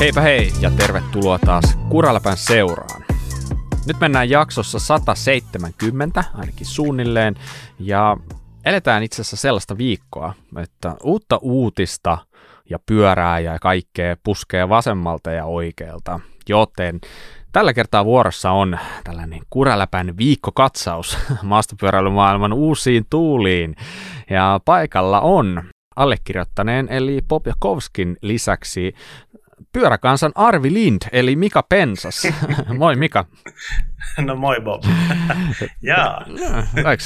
Heipä hei ja tervetuloa taas Kuraläpän seuraan. Nyt mennään jaksossa 170, ainakin suunnilleen, ja eletään itse asiassa sellaista viikkoa, että uutta uutista ja pyörää ja kaikkea puskee vasemmalta ja oikealta, joten tällä kertaa vuorossa on tällainen Kuraläpän viikkokatsaus maastopyöräilymaailman uusiin tuuliin, ja paikalla on allekirjoittaneen eli Popjakovskin lisäksi pyöräkansan Arvi Lind, eli Mika Pensas. Moi Mika. No moi Bob. Jaa,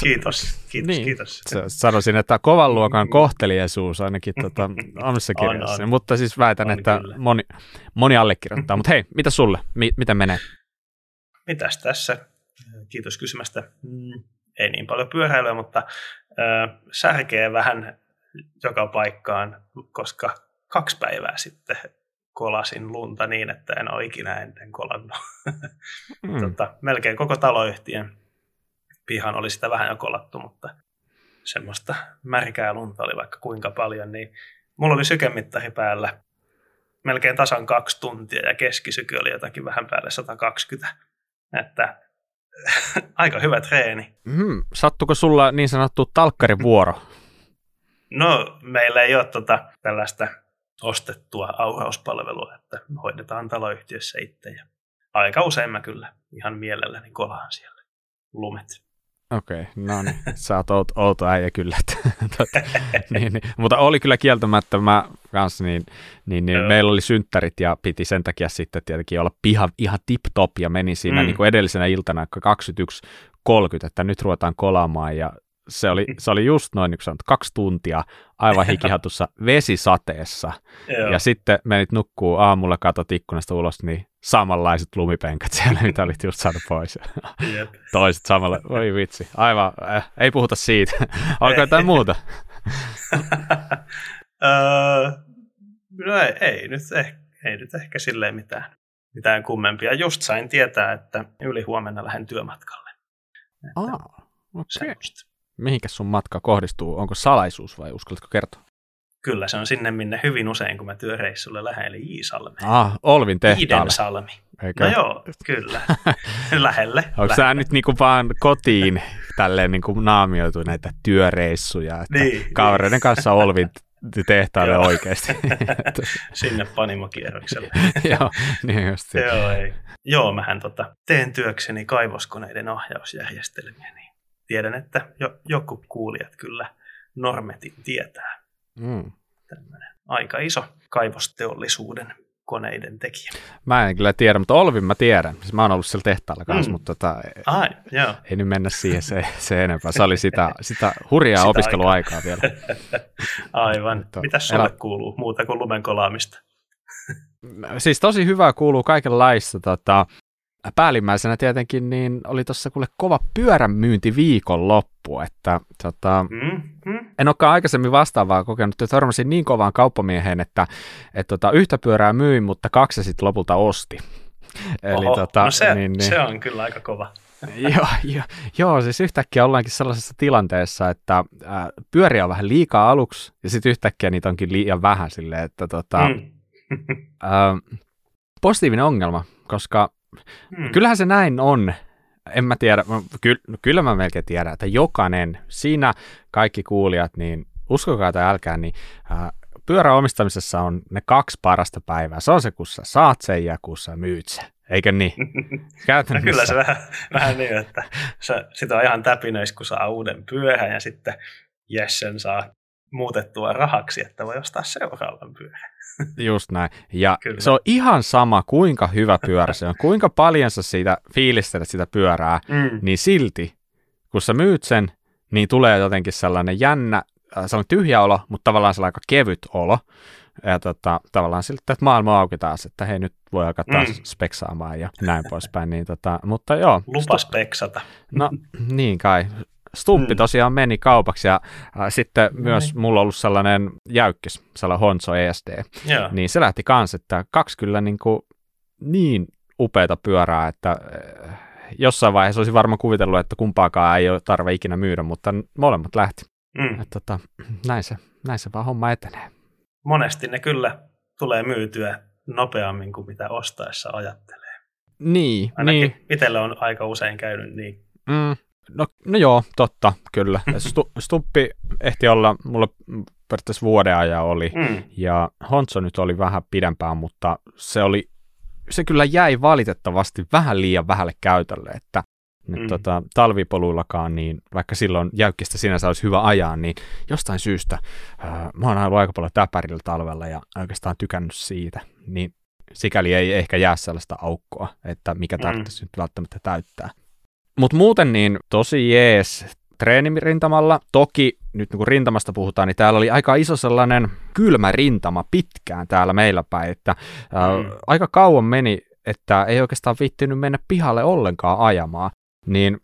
kiitos, kiitos, niin. kiitos. Sanoisin, että kovan luokan kohteliaisuus ainakin tuota, omissa kirjassa, on, on. mutta siis väitän, on että moni, moni allekirjoittaa. Mutta hei, mitä sulle? M- miten menee? Mitäs tässä? Kiitos kysymästä. Mm, ei niin paljon pyöräilyä, mutta äh, särkee vähän joka paikkaan, koska kaksi päivää sitten kolasin lunta niin, että en ole ikinä ennen kolannut. Mm. tota, melkein koko taloyhtiön pihan oli sitä vähän jo kolattu, mutta semmoista märkää lunta oli vaikka kuinka paljon, niin mulla oli sykemittari päällä melkein tasan kaksi tuntia ja keskisyky oli jotakin vähän päälle 120. Että aika hyvä treeni. Mm, sattuko sulla niin sanottu talkkarivuoro? No, meillä ei ole tota, tällaista ostettua aurauspalvelua, että hoidetaan taloyhtiössä itse. Ja aika usein mä kyllä ihan mielelläni kolaan siellä lumet. Okei, okay, no niin. Sä oot outo, outo äijä kyllä. niin, niin. Mutta oli kyllä kieltämättä mä kanssa, niin, niin, niin meillä oli synttärit ja piti sen takia sitten tietenkin olla piha ihan tip-top ja meni siinä mm. niin kuin edellisenä iltana 21.30, että nyt ruvetaan kolaamaan ja se oli, se oli just noin, niin sanot, kaksi tuntia aivan hikihatussa vesisateessa. ja sitten menit nukkuu aamulla, katot ikkunasta ulos, niin samanlaiset lumipenkät siellä, mitä olit just saanut pois. Toiset samalla, voi vitsi, aivan, äh, ei puhuta siitä. Onko jotain muuta? no ei, ei, nyt ehkä, ei nyt ehkä silleen mitään, mitään kummempia. Just sain tietää, että yli huomenna lähden työmatkalle. Että ah, okay mihinkä sun matka kohdistuu? Onko salaisuus vai uskallatko kertoa? Kyllä, se on sinne, minne hyvin usein, kun mä työreissulle lähden, eli Iisalme. Ah, Olvin tehtaalle. Iidensalmi. Eikö? No joo, kyllä. lähelle. Onko sä nyt niinku vaan kotiin tälleen niinku naamioitu näitä työreissuja, että niin, kavereiden niin. kanssa Olvin tehtaalle oikeasti. Sinne panimokierrokselle. joo, niin just. Joo, ei. Joo, mähän tota, teen työkseni kaivoskoneiden ohjausjärjestelmiä, niin tiedän, että jo, joku kuulijat kyllä Normetin tietää. Mm. Tämmöinen aika iso kaivosteollisuuden koneiden tekijä. Mä en kyllä tiedä, mutta Olvin mä tiedän. Siis mä oon ollut siellä tehtaalla kanssa, mm. mutta tota, Ai, joo. ei nyt mennä siihen se, se enempää. Se oli sitä, sitä hurjaa sitä opiskeluaikaa aikaa. vielä. Aivan. Mutta, Mitäs sulle elä... kuuluu muuta kuin lumen kolaamista? siis tosi hyvää kuuluu kaikenlaista. Tota, päällimmäisenä tietenkin niin oli tuossa kuule kova pyörämyynti viikon loppu, että tota, mm-hmm. en olekaan aikaisemmin vastaavaa kokenut, että törmäsin niin kovaan kauppamieheen, että et tota, yhtä pyörää myin, mutta kaksi sitten lopulta osti. Eli, Oho, tota, no se, niin, niin, se on kyllä aika kova. joo, jo, joo, siis yhtäkkiä ollaankin sellaisessa tilanteessa, että äh, pyöriä on vähän liikaa aluksi, ja sitten yhtäkkiä niitä onkin liian vähän silleen, että tota, mm. äh, positiivinen ongelma, koska Hmm. Kyllähän se näin on. En mä tiedä, ky, kyllä mä melkein tiedän, että jokainen, siinä kaikki kuulijat, niin uskokaa tai älkää, niin äh, pyöräomistamisessa on ne kaksi parasta päivää. Se on se, kun sä saat sen ja kun sä myyt sen. Eikö niin? no kyllä se vähän, vähän niin, että sitä on ihan täpinöis, kun saa uuden pyöhän ja sitten Jessen saa muutettua rahaksi, että voi ostaa seuraavan pyörän. Just näin. Ja Kyllä. se on ihan sama, kuinka hyvä pyörä se on, kuinka paljon sä siitä fiilistelet sitä pyörää, mm. niin silti, kun sä myyt sen, niin tulee jotenkin sellainen jännä, äh, sellainen tyhjä olo, mutta tavallaan sellainen aika kevyt olo. Ja tota, tavallaan siltä, että maailma auki taas, että hei nyt voi alkaa taas mm. speksaamaan ja näin poispäin. Niin tota, mutta joo. Lupa speksata. No niin kai. Stumppi mm. tosiaan meni kaupaksi ja äh, sitten no myös niin. mulla on ollut sellainen jäykkis, sellainen Honso ESD, yeah. niin se lähti kanssa, että kaksi kyllä niin, kuin niin upeata pyörää, että äh, jossain vaiheessa olisi varmaan kuvitellut, että kumpaakaan ei ole tarve ikinä myydä, mutta molemmat lähti. Mm. Että, tota, näin, se, näin se vaan homma etenee. Monesti ne kyllä tulee myytyä nopeammin kuin mitä ostaessa ajattelee. Niin, Ainakin niin. itsellä on aika usein käynyt niin. Mm, no, no joo, totta, kyllä. Stu, Stuppi ehti olla, mulla periaatteessa vuoden ajan oli, Mm. ja Honso nyt oli vähän pidempään, mutta se oli, se kyllä jäi valitettavasti vähän liian vähälle käytölle, että nyt Mm. tota, talvipoluillakaan, niin vaikka silloin jäykkistä sinänsä olisi hyvä ajaa, niin jostain syystä ää, mä oon ollut aika paljon täpärillä talvella ja oikeastaan tykännyt siitä, niin sikäli ei ehkä jää sellaista aukkoa, että mikä Mm. tarvitsisi nyt välttämättä täyttää. Mutta muuten niin tosi jees treenirintamalla. Toki nyt kun rintamasta puhutaan, niin täällä oli aika iso sellainen kylmä rintama pitkään täällä meillä päin, että Mm. aika kauan meni, että ei oikeastaan viittinyt mennä pihalle ollenkaan ajamaan. Niin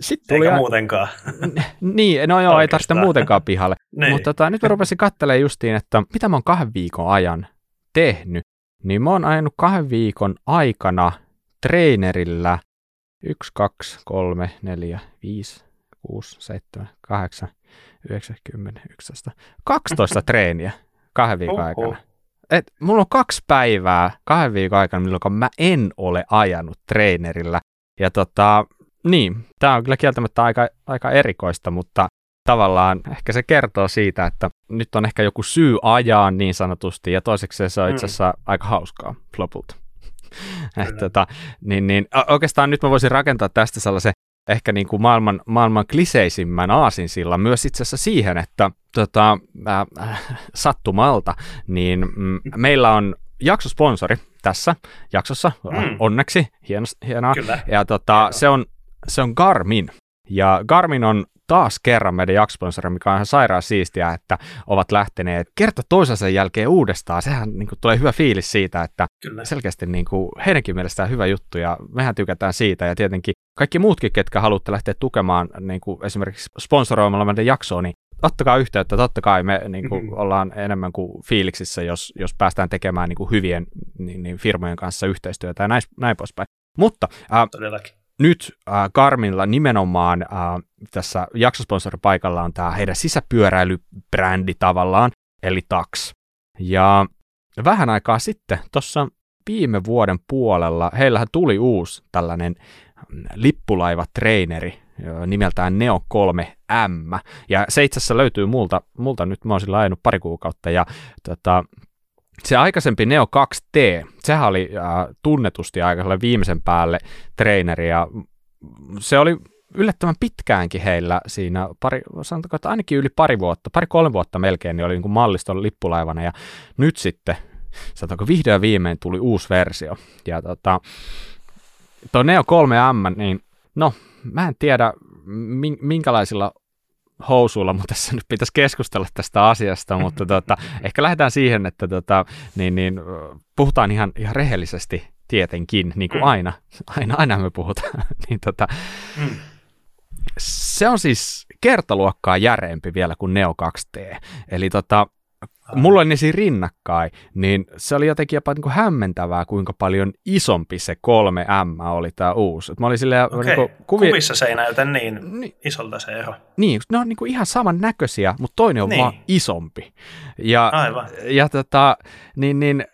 sitten tuli... Eikä muutenkaan. Niin, no joo, ei tarvitse Oikeastaan. muutenkaan pihalle. niin. Mutta tota, nyt mä rupesin katselemaan justiin, että mitä mä oon kahden viikon ajan tehnyt. Niin mä oon ajanut kahden viikon aikana trainerillä 1, 2, 3, 4, 5, 6, 7, 8, 9, 10, 11, 12 treeniä kahden viikon aikana. Et mulla on kaksi päivää kahden viikon aikana, milloin mä en ole ajanut trainerillä. Ja tota, niin, tämä on kyllä kieltämättä aika, aika erikoista, mutta tavallaan ehkä se kertoo siitä, että nyt on ehkä joku syy ajaa niin sanotusti, ja toiseksi se on itse asiassa aika hauskaa lopulta. Et tota, niin, niin, oikeastaan nyt mä voisin rakentaa tästä sellaisen ehkä niin kuin maailman, maailman kliseisimmän aasinsillan myös itse asiassa siihen, että tota, äh, sattumalta, niin mm, meillä on jaksosponsori tässä jaksossa, äh, Mm. onneksi, hienos, hienoa, Kyllä. ja tota, se, on, se on Garmin. Ja Garmin on taas kerran meidän jaksosponsori, mikä on ihan sairaan siistiä, että ovat lähteneet kerta toisensa jälkeen uudestaan. Sehän niin kuin, tulee hyvä fiilis siitä, että Kyllä. selkeästi niin kuin, heidänkin mielestään hyvä juttu ja mehän tykätään siitä ja tietenkin kaikki muutkin, ketkä haluatte lähteä tukemaan niin kuin esimerkiksi sponsoroimalla meidän jaksoa, niin ottakaa yhteyttä, totta kai me niin kuin, Mhm. ollaan enemmän kuin fiiliksissä, jos, jos päästään tekemään niin kuin, hyvien niin, niin, firmojen kanssa yhteistyötä ja näin, näin poispäin. Mutta äh, Todellakin. Nyt äh, Garminilla nimenomaan äh, tässä jaksosponsoripaikalla on tämä heidän sisäpyöräilybrändi tavallaan, eli Tax. Ja vähän aikaa sitten, tuossa viime vuoden puolella, heillähän tuli uusi tällainen mm, lippulaivatreineri nimeltään Neo 3M. Ja se itse asiassa löytyy multa, multa nyt mä oon sillä ajanut pari kuukautta, ja tota, se aikaisempi Neo 2T, sehän oli äh, tunnetusti aika viimeisen päälle treeneri ja se oli yllättävän pitkäänkin heillä siinä, pari, sanotaanko, että ainakin yli pari vuotta, pari-kolme vuotta melkein, niin oli niin kuin malliston lippulaivana ja nyt sitten, sanotaanko vihdoin viimein tuli uusi versio. Ja tota, tuo Neo 3M, niin no, mä en tiedä min- minkälaisilla housuilla, mutta tässä nyt pitäisi keskustella tästä asiasta, mutta tota, ehkä lähdetään siihen, että tota, niin, niin, puhutaan ihan, ihan rehellisesti tietenkin, niin kuin Mm. aina, aina, aina me puhutaan, niin tota, Mm. se on siis kertaluokkaa järeempi vielä kuin Neo 2T, eli tota, mulla oli ne siinä rinnakkain, niin se oli jotenkin jopa niin kuin hämmentävää, kuinka paljon isompi se 3M oli tämä uusi. Et mä olin silleen, Okei, niin kuin, kuvi... kuvissa se ei näytä niin Niin, isolta se ero. niin, ne on niin kuin ihan saman näköisiä, mutta toinen on Niin. vaan isompi. Ja, Aivan. ja tota, niin, niin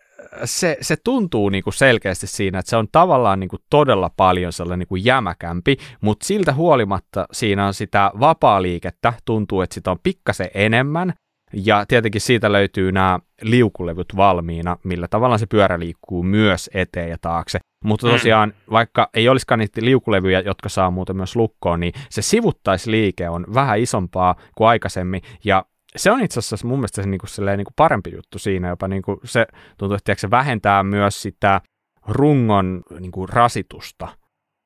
se, se tuntuu niin kuin selkeästi siinä, että se on tavallaan niin kuin todella paljon sellainen niin kuin jämäkämpi, mutta siltä huolimatta siinä on sitä vapaa-liikettä, tuntuu, että sitä on pikkasen enemmän, ja tietenkin siitä löytyy nämä liukulevyt valmiina, millä tavallaan se pyörä liikkuu myös eteen ja taakse. Mutta Mm. tosiaan, vaikka ei olisikaan niitä liukulevyjä, jotka saa muuten myös lukkoon, niin se sivuttaisliike on vähän isompaa kuin aikaisemmin, ja se on itse asiassa mun mielestä se niinku, silleen, niinku parempi juttu siinä, jopa niinku se tuntuu, että se vähentää myös sitä rungon niinku, rasitusta,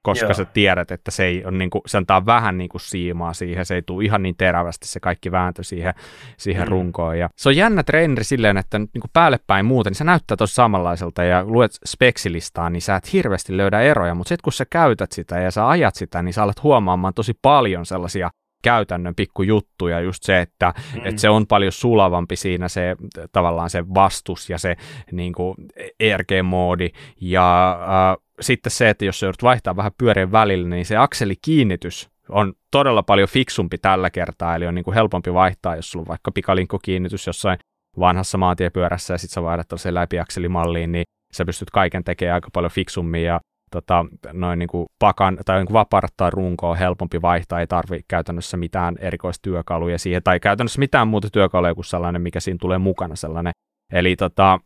koska Joo. sä tiedät, että se, ei on, niinku, se antaa vähän niinku, siimaa siihen, se ei tule ihan niin terävästi se kaikki vääntö siihen, siihen Mm. runkoon. Ja se on jännä treeneri silleen, että nyt niinku päälle päin muuten, niin se näyttää tosi samanlaiselta ja luet speksilistaa, niin sä et hirveästi löydä eroja, mutta sitten kun sä käytät sitä ja sä ajat sitä, niin sä alat huomaamaan tosi paljon sellaisia käytännön pikkujuttuja, just se, että Mm. et se on paljon sulavampi siinä se tavallaan se vastus ja se niin kuin ERG-moodi ja äh, sitten se, että jos sä joudut vaihtaa vähän pyörien välillä, niin se akselikiinnitys on todella paljon fiksumpi tällä kertaa, eli on niin kuin helpompi vaihtaa, jos sulla on vaikka pikalinkkokiinnitys jossain vanhassa maantiepyörässä ja sitten sä vaihdat tällaiseen läpiakselimalliin, niin sä pystyt kaiken tekemään aika paljon fiksummin ja tota, noin niin kuin pakan tai niin kuin vaparat tai runko on helpompi vaihtaa, ei tarvi käytännössä mitään erikoistyökaluja siihen, tai käytännössä mitään muuta työkaluja kuin sellainen, mikä siinä tulee mukana sellainen. Eli tota,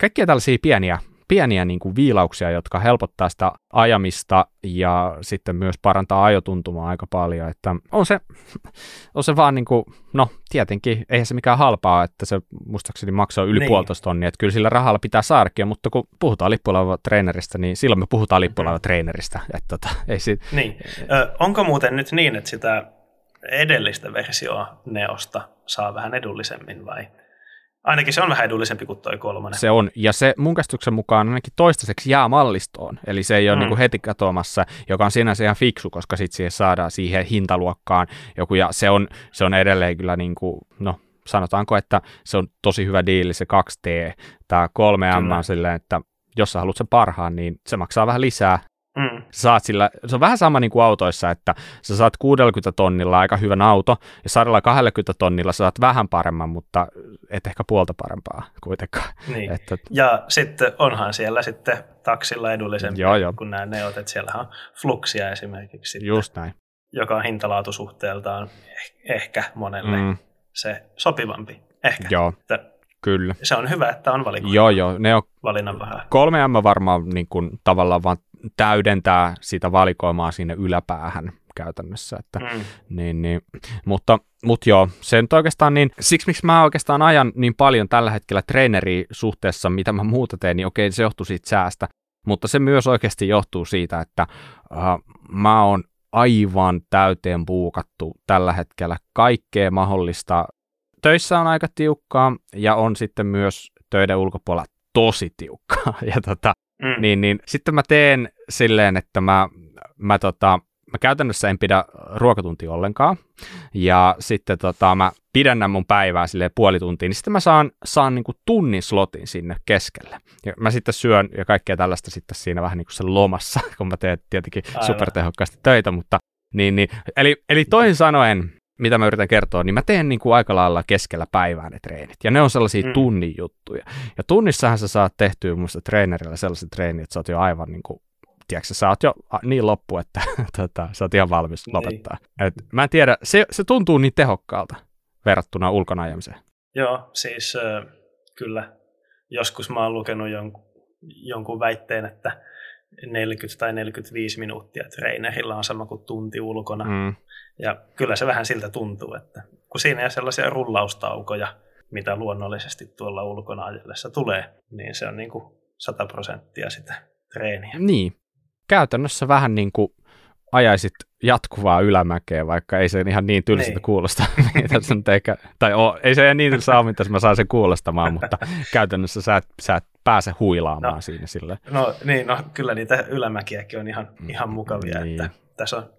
kaikkia tällaisia pieniä pieniä niin kuin viilauksia, jotka helpottaa sitä ajamista ja sitten myös parantaa ajotuntumaa aika paljon, että on se, on se vaan niin kuin, no tietenkin, eihän se mikään halpaa, että se muistaakseni maksaa yli niin. puolitoista tonnia, että kyllä sillä rahalla pitää saarkia, mutta kun puhutaan lippulaiva treenerista, niin silloin me puhutaan lippulaiva treeneristä, että tota, ei sit... Niin, Ö, onko muuten nyt niin, että sitä edellistä versioa Neosta saa vähän edullisemmin vai Ainakin se on vähän edullisempi kuin toi kolmonen. Se on, ja se mun käsityksen mukaan ainakin toistaiseksi jää mallistoon, eli se ei ole mm. niin heti katoamassa, joka on sinänsä ihan fiksu, koska sitten siihen saadaan siihen hintaluokkaan joku, ja se on, se on edelleen kyllä niin kuin, no sanotaanko, että se on tosi hyvä diili se 2T, tämä 3M on silleen, että jos sä haluat sen parhaan, niin se maksaa vähän lisää, Mm. Saat sillä, se on vähän sama niin kuin autoissa, että sä saat 60 tonnilla aika hyvän auto, ja 120 tonnilla saat vähän paremman, mutta et ehkä puolta parempaa kuitenkaan. Niin. Että, ja sitten onhan siellä sitten taksilla edullisempi joo, joo. kuin nämä neot, että siellä on fluksia esimerkiksi. Sitten, Just näin. Joka on hintalaatusuhteeltaan ehkä monelle mm. se sopivampi. Ehkä. Joo. Että Kyllä. Se on hyvä, että on valikoima. Joo, joo. Ne on valinnan vähän. 3M varmaan niin kuin, tavallaan vaan täydentää sitä valikoimaa sinne yläpäähän käytännössä. Että, mm. niin, niin, mutta, mutta joo, se nyt oikeastaan niin, siksi miksi mä oikeastaan ajan niin paljon tällä hetkellä treeneri suhteessa, mitä mä muuta teen, niin okei, se johtuu siitä säästä, mutta se myös oikeasti johtuu siitä, että uh, mä oon aivan täyteen puukattu tällä hetkellä kaikkea mahdollista. Töissä on aika tiukkaa ja on sitten myös töiden ulkopuolella tosi tiukkaa. Ja tota, Mm. Niin, niin sitten mä teen silleen, että mä, mä, tota, mä käytännössä en pidä ruokatuntia ollenkaan, ja sitten tota, mä pidennän mun päivää sille puoli tuntia, niin sitten mä saan, saan niin kuin tunnin slotin sinne keskelle. Ja mä sitten syön ja kaikkea tällaista sitten siinä vähän niin kuin sen lomassa, kun mä teen tietenkin Aivan. supertehokkaasti töitä, mutta niin, niin. Eli, eli toisin sanoen, mitä mä yritän kertoa, niin mä teen niin kuin aika lailla keskellä päivää ne treenit. Ja ne on sellaisia mm. tunnin juttuja. Ja tunnissahan sä saat tehtyä muista treenerillä sellaiset treenit, että sä oot jo aivan niin kuin, tiedätkö, sä oot jo niin loppu, että tota, sä oot ihan valmis niin. lopettaa. Et, mä en tiedä, se, se tuntuu niin tehokkaalta verrattuna ulkona ajamiseen. Joo, siis äh, kyllä. Joskus mä oon lukenut jonkun, jonkun väitteen, että 40 tai 45 minuuttia treenerillä on sama kuin tunti ulkona. Mm. Ja kyllä se vähän siltä tuntuu, että kun siinä ei sellaisia rullaustaukoja, mitä luonnollisesti tuolla ulkona ajellessa tulee, niin se on niin kuin 100 prosenttia sitä treeniä. Niin, käytännössä vähän niin kuin ajaisit jatkuvaa ylämäkeä, vaikka ei se ihan niin tylsältä niin. kuulosta. eikä, tai o, ei se niin tylsä ole, mitä mä saan sen kuulostamaan, mutta käytännössä sä et, sä et pääse huilaamaan no, siinä sille. No niin, no kyllä niitä ylämäkiäkin on ihan, ihan mukavia, niin. että tässä on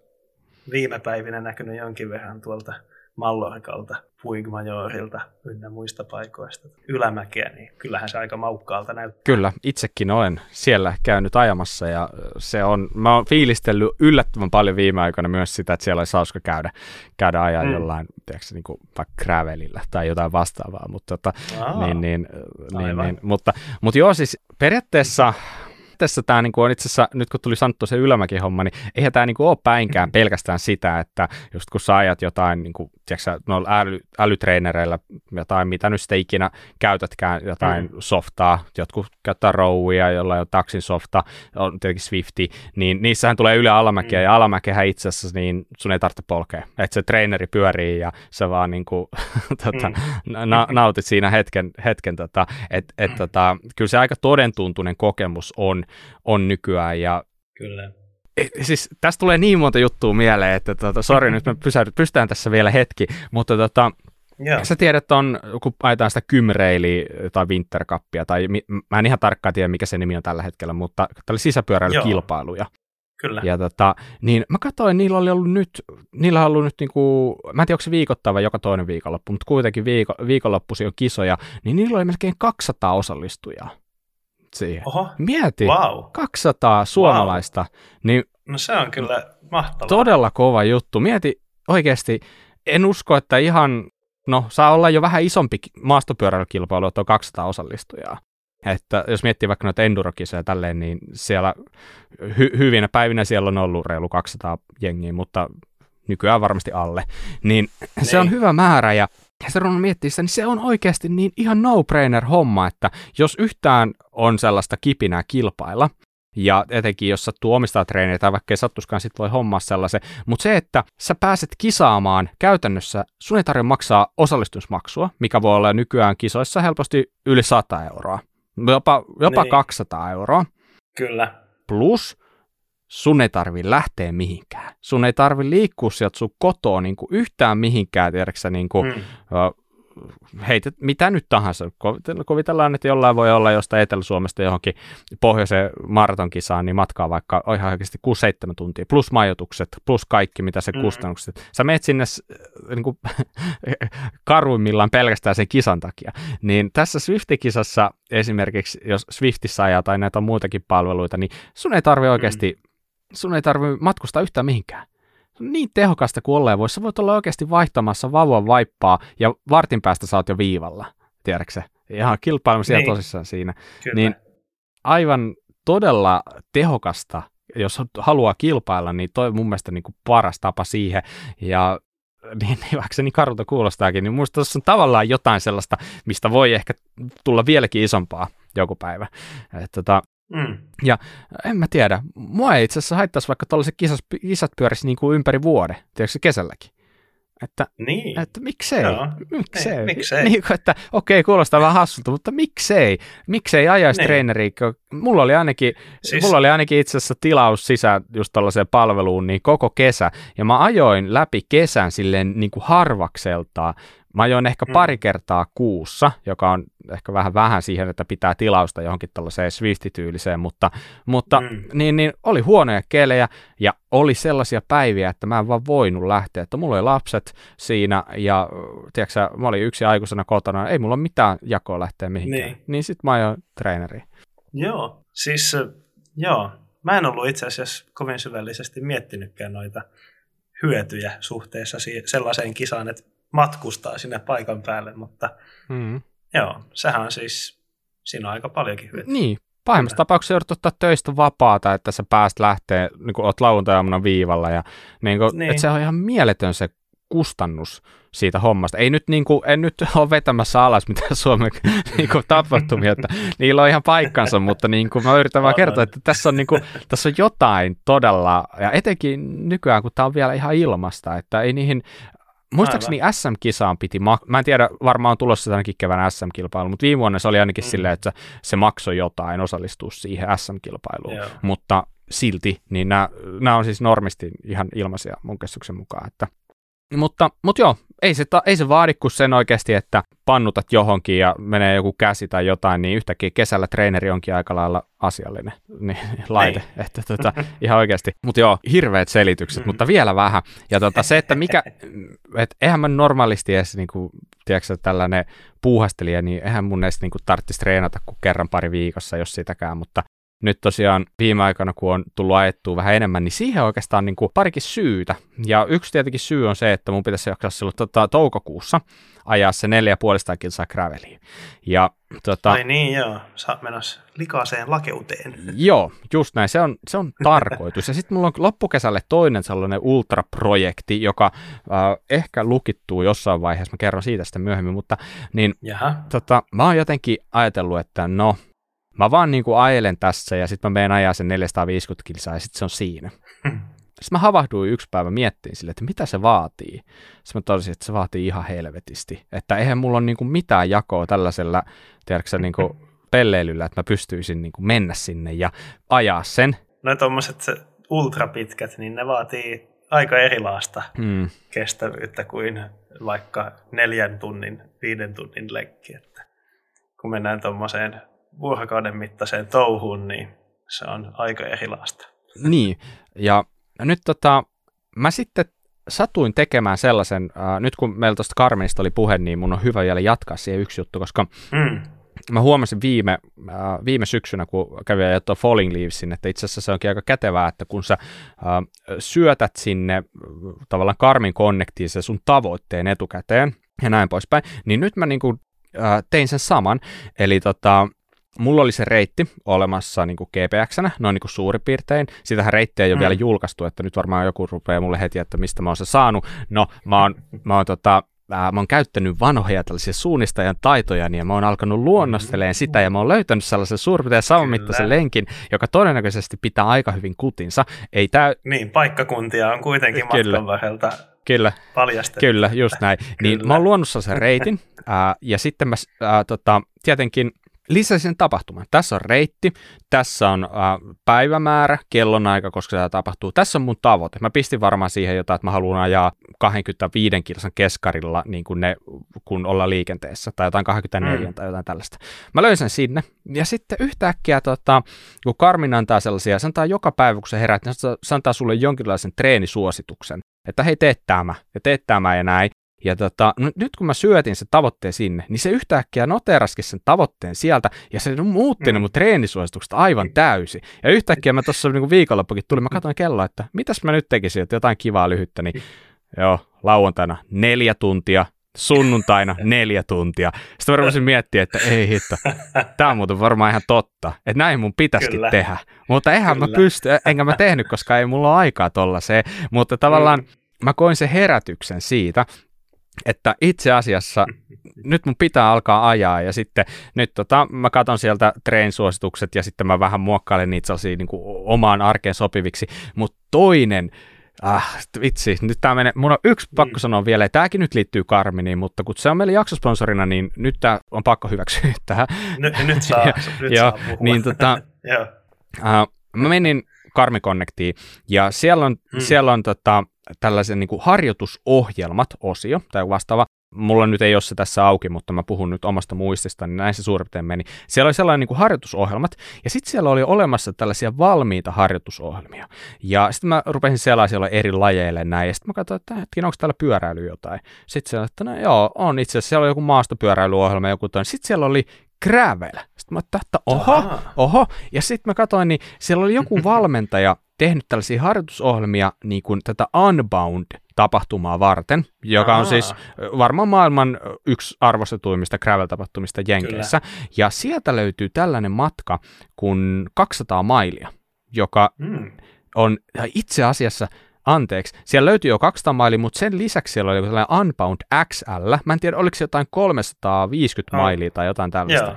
viime päivinä näkynyt jonkin verran tuolta Mallorkalta, Puigmajorilta ynnä muista paikoista ylämäkeä, niin kyllähän se aika maukkaalta näyttää. Kyllä, itsekin olen siellä käynyt ajamassa ja se on, mä oon fiilistellyt yllättävän paljon viime aikoina myös sitä, että siellä olisi hauska käydä, käydä ajaa mm. jollain, tiedätkö, niin kuin vaikka gravelillä tai jotain vastaavaa, mutta, tota, niin, niin, niin, niin, mutta, mutta joo, siis periaatteessa periaatteessa tämä niin on itse asiassa, nyt kun tuli sanottu se ylämäki-homma, niin eihän tämä niin ole päinkään pelkästään sitä, että just kun sä ajat jotain, niin kuin, tiedätkö, no äly, älytreenereillä, jotain, mitä nyt sitten ikinä käytätkään, jotain mm. softaa, jotkut käyttää Rowia, jolla on taksin softa, on tietenkin Swifti, niin niissähän tulee yle alamäkiä, mm. ja alamäkehän itse asiassa, niin sun ei tarvitse polkea, että se treeneri pyörii, ja se vaan niin kuin, tota, mm. na- nautit siinä hetken, hetken tota, että et, tota, kyllä se aika todentuntunen kokemus on, on nykyään. Ja Kyllä. E, siis tästä tulee niin monta juttua mieleen, että tota, sori, nyt me pystytään tässä vielä hetki, mutta tota, Yeah. Sä tiedät on, kun ajetaan sitä kymreili tai winterkappia, tai mi, mä en ihan tarkkaan tiedä, mikä se nimi on tällä hetkellä, mutta tällä sisäpyöräilykilpailuja. Kyllä. Ja tota, niin mä katsoin, niillä oli ollut nyt, niillä on ollut nyt niinku, mä en tiedä, onko se viikoittain vai joka toinen viikonloppu, mutta kuitenkin viiko, viikonloppuisin on kisoja, niin niillä oli melkein 200 osallistujaa siihen. Oho. Mieti, wow. 200 suomalaista. Wow. Niin no se on kyllä mahtavaa. Todella kova juttu. Mieti oikeasti, en usko, että ihan, no saa olla jo vähän isompi maastopyöräilykilpailu, että on 200 osallistujaa. Että jos miettii vaikka noita endurokisoja tälleen, niin siellä hy- hyvinä päivinä siellä on ollut reilu 200 jengiä, mutta nykyään varmasti alle. Niin ne. se on niin. hyvä määrä ja ja se on miettiä sitä, niin se on oikeasti niin ihan no-brainer homma, että jos yhtään on sellaista kipinää kilpailla, ja etenkin jos sattuu omistaa treeniä tai vaikka ei sattuskaan, sit voi hommaa sellaisen. Mutta se, että sä pääset kisaamaan käytännössä, sun ei tarvitse maksaa osallistumismaksua, mikä voi olla nykyään kisoissa helposti yli 100 euroa. Jopa, jopa niin. 200 euroa. Kyllä. Plus sun ei tarvi lähteä mihinkään. Sun ei tarvi liikkua sieltä sun kotoa niin kuin yhtään mihinkään, tiedätkö niin kuin, hmm heitä mitä nyt tahansa. Kuvitellaan, että jollain voi olla jostain Etelä-Suomesta johonkin pohjoiseen maratonkisaan, niin matkaa vaikka ihan oikeasti 6-7 tuntia, plus majoitukset, plus kaikki, mitä se mm. kustannukset. Sä meet sinne niin kuin, karuimmillaan pelkästään sen kisan takia. Niin tässä Swift-kisassa esimerkiksi, jos Swiftissä ajaa tai näitä muitakin palveluita, niin sun ei tarvi oikeasti, mm. Sun ei tarvi matkustaa yhtään mihinkään niin tehokasta kuin olleen voisi. Sä voit olla oikeasti vaihtamassa vauvan vaippaa ja vartin päästä saat jo viivalla, tiedätkö Ihan kilpailemassa niin. tosissaan siinä. Kyllä. Niin aivan todella tehokasta, jos haluaa kilpailla, niin toi on mun mielestä niin kuin paras tapa siihen. Ja niin, niin vaikka se niin karulta kuulostaakin, niin muista tuossa on tavallaan jotain sellaista, mistä voi ehkä tulla vieläkin isompaa joku päivä. Et, tota, Mm. Ja en mä tiedä, mua ei itse asiassa haittaisi vaikka tuollaiset kisat, kisat pyörisi niin kuin ympäri vuode, tiedätkö kesälläkin. Että, niin. että miksei, Joo. miksei, ei, miksei. Niin kuin, että okei, okay, kuulostaa vähän hassulta, mutta miksei, miksei ajaisi niin. treeneriä, mulla oli ainakin, siis... mulla oli ainakin itse asiassa tilaus sisään just tällaiseen palveluun niin koko kesä, ja mä ajoin läpi kesän silleen niin kuin harvakseltaan, Mä ajoin ehkä mm. pari kertaa kuussa, joka on ehkä vähän vähän siihen, että pitää tilausta johonkin tällaiseen Swift-tyyliseen, mutta, mutta mm. niin, niin, oli huonoja kelejä ja oli sellaisia päiviä, että mä en vaan voinut lähteä, että mulla oli lapset siinä ja tiedätkö, mä olin yksi aikuisena kotona, ei mulla ole mitään jakoa lähteä mihinkään. Niin, niin sit mä ajoin treeneriin. Joo, siis joo, mä en ollut itse asiassa kovin syvällisesti miettinytkään noita hyötyjä suhteessa sellaiseen kisaan, että matkustaa sinne paikan päälle, mutta mm. joo, sehän on siis, siinä on aika paljonkin hyötyä. Niin, pahimmassa tapauksessa joudut ottaa töistä vapaata, että sä pääst lähteä, niin kun oot lauantai viivalla, ja niin kun, niin. että se on ihan mieletön se kustannus siitä hommasta. Ei nyt, niin kuin, en nyt ole vetämässä alas mitään Suomen niin kuin, tapahtumia, että niillä on ihan paikkansa, mutta niin kuin, mä yritän vaan kertoa, että tässä on, niin kuin, tässä on jotain todella, ja etenkin nykyään, kun tämä on vielä ihan ilmasta, että ei niihin Muistaakseni SM-kisaan piti, ma- mä en tiedä, varmaan on tulossa tänäkin kevään SM-kilpailu, mutta viime vuonna se oli ainakin mm. silleen, että se maksoi jotain osallistua siihen SM-kilpailuun, Joo. mutta silti, niin nämä on siis normisti ihan ilmaisia mun käsityksen mukaan, että mutta, mutta joo, ei se, ei se vaadi kuin sen oikeasti, että pannutat johonkin ja menee joku käsi tai jotain, niin yhtäkkiä kesällä treeneri onkin aika lailla asiallinen niin, laite. Ei. Että tota, ihan oikeasti. Mutta joo, hirveät selitykset, mm. mutta vielä vähän. Ja tota, se, että mikä, et eihän mä normaalisti edes niin kuin, tiedätkö, tällainen puuhastelija, niin eihän mun edes niin kuin, tarvitsisi treenata kuin kerran pari viikossa, jos sitäkään, mutta nyt tosiaan viime aikana, kun on tullut ajettua vähän enemmän, niin siihen oikeastaan niin kuin parikin syytä. Ja yksi tietenkin syy on se, että mun pitäisi jaksaa silloin tota, toukokuussa ajaa se neljä puolesta kilsaa graveliin. Ja, tota, Ai niin, joo. Sä menossa likaiseen lakeuteen. Joo, just näin. Se on, se on tarkoitus. Ja sitten mulla on loppukesälle toinen sellainen ultraprojekti, joka äh, ehkä lukittuu jossain vaiheessa. Mä kerron siitä sitten myöhemmin, mutta niin, tota, mä oon jotenkin ajatellut, että no, Mä vaan niin kuin ajelen tässä ja sitten mä menen ajaa sen 450 kilsaa ja sitten se on siinä. Sitten mä havahduin yksi päivä miettiin sille, että mitä se vaatii. Sitten mä totesin, että se vaatii ihan helvetisti. Että eihän mulla ole niin kuin mitään jakoa tällaisella, tiedätkö niin kuin pelleilyllä, että mä pystyisin niin kuin mennä sinne ja ajaa sen. No tuommoiset ultrapitkät, niin ne vaatii aika erilaista hmm. kestävyyttä kuin vaikka neljän tunnin, viiden tunnin lenkki. Että kun mennään tuommoiseen vuorokauden mittaiseen touhuun, niin se on aika erilaista. Niin, ja nyt tota, mä sitten satuin tekemään sellaisen, äh, nyt kun meillä tuosta Carmenista oli puhe, niin mun on hyvä vielä jatkaa siihen yksi juttu, koska mm. mä huomasin viime, äh, viime syksynä, kun kävin ajattua Falling Leavesin, että itse asiassa se onkin aika kätevää, että kun sä äh, syötät sinne äh, tavallaan Karmin Connectiin se sun tavoitteen etukäteen ja näin poispäin, niin nyt mä niin kuin, äh, tein sen saman, eli tota, mulla oli se reitti olemassa niin GPX-nä, noin niin kuin suurin piirtein. Sitähän reittiä ei ole mm. vielä julkaistu, että nyt varmaan joku rupeaa mulle heti, että mistä mä oon se saanut. No, mä oon, mä oon tota, mä oon käyttänyt vanhoja tällaisia suunnistajan taitoja, niin mä oon alkanut luonnosteleen sitä, ja mä oon löytänyt sellaisen suurin piirtein samanmittaisen lenkin, joka todennäköisesti pitää aika hyvin kutinsa. Ei tää... Niin, paikkakuntia on kuitenkin Kyllä. matkan varrelta Kyllä, kyllä, just näin. Niin kyllä. Niin mä oon luonut sen reitin, ää, ja sitten mä ää, tota, tietenkin lisäsin tapahtuman. Tässä on reitti, tässä on äh, päivämäärä, kellonaika, koska tämä tapahtuu. Tässä on mun tavoite. Mä pistin varmaan siihen jotain, että mä haluan ajaa 25 kilsan keskarilla, niin kuin ne, kun ollaan liikenteessä, tai jotain 24 mm. tai jotain tällaista. Mä löysin sinne, ja sitten yhtäkkiä, tota, kun Karmin antaa sellaisia, se antaa joka päivä, kun sä herät, niin se antaa sulle jonkinlaisen treenisuosituksen, että hei, teet tämä, ja teet tämä ja näin. Ja tota, no nyt kun mä syötin sen tavoitteen sinne, niin se yhtäkkiä noteraskin sen tavoitteen sieltä, ja se muutti mm. ne mun treenisuositukset aivan täysin. Ja yhtäkkiä mä tuossa niin viikonloppukin tuli, mä katsoin kelloa, että mitäs mä nyt tekisin, että jotain kivaa lyhyttä, niin joo, lauantaina neljä tuntia, sunnuntaina neljä tuntia. Sitten mä rupesin miettiä, että ei hitto, tämä on muuten varmaan ihan totta, että näin mun pitäisikin Kyllä. tehdä. Mutta eihän Kyllä. mä pysty, enkä mä tehnyt, koska ei mulla ole aikaa tollaiseen. Mutta tavallaan mm. mä koin se herätyksen siitä, että itse asiassa nyt mun pitää alkaa ajaa ja sitten nyt tota, mä katson sieltä treenisuositukset ja sitten mä vähän muokkailen niitä sellaisia niin kuin omaan arkeen sopiviksi, mutta toinen Ah, vitsi, nyt tämä menee, mun on yksi pakko mm. sanoa vielä, tämäkin nyt liittyy Karminiin, mutta kun se on meillä jaksosponsorina, niin nyt tämä on pakko hyväksyä tähän. Nyt, nyt saa, ja, nyt saa puhua. Niin tota, uh, mä menin Karmi Connectiin, ja siellä on, mm. siellä on tota, tällaisen niin kuin harjoitusohjelmat-osio tai vastaava. Mulla nyt ei ole se tässä auki, mutta mä puhun nyt omasta muistista, niin näin se suurin piirtein meni. Siellä oli sellainen niin kuin harjoitusohjelmat, ja sitten siellä oli olemassa tällaisia valmiita harjoitusohjelmia. Ja sitten mä rupesin siellä eri lajeille näin, ja sitten mä katsoin, että hetken, onko täällä pyöräily jotain. Sitten siellä, että no joo, on itse asiassa, siellä oli joku maastopyöräilyohjelma, joku toinen. Sitten siellä oli gravel. Sitten mä ajattelin, että oho, oho. Ja sitten mä katsoin, niin siellä oli joku valmentaja, tehnyt tällaisia harjoitusohjelmia niin kuin tätä Unbound-tapahtumaa varten, joka on siis varmaan maailman yksi arvostetuimmista gravel-tapahtumista Jenkeissä. Kyllä. Ja sieltä löytyy tällainen matka kuin 200 mailia, joka mm. on itse asiassa anteeksi, siellä löytyy jo 200 mailia, mutta sen lisäksi siellä oli joku tällainen Unbound XL. Mä en tiedä, oliko se jotain 350 oh. mailia tai jotain tällaista. Joo.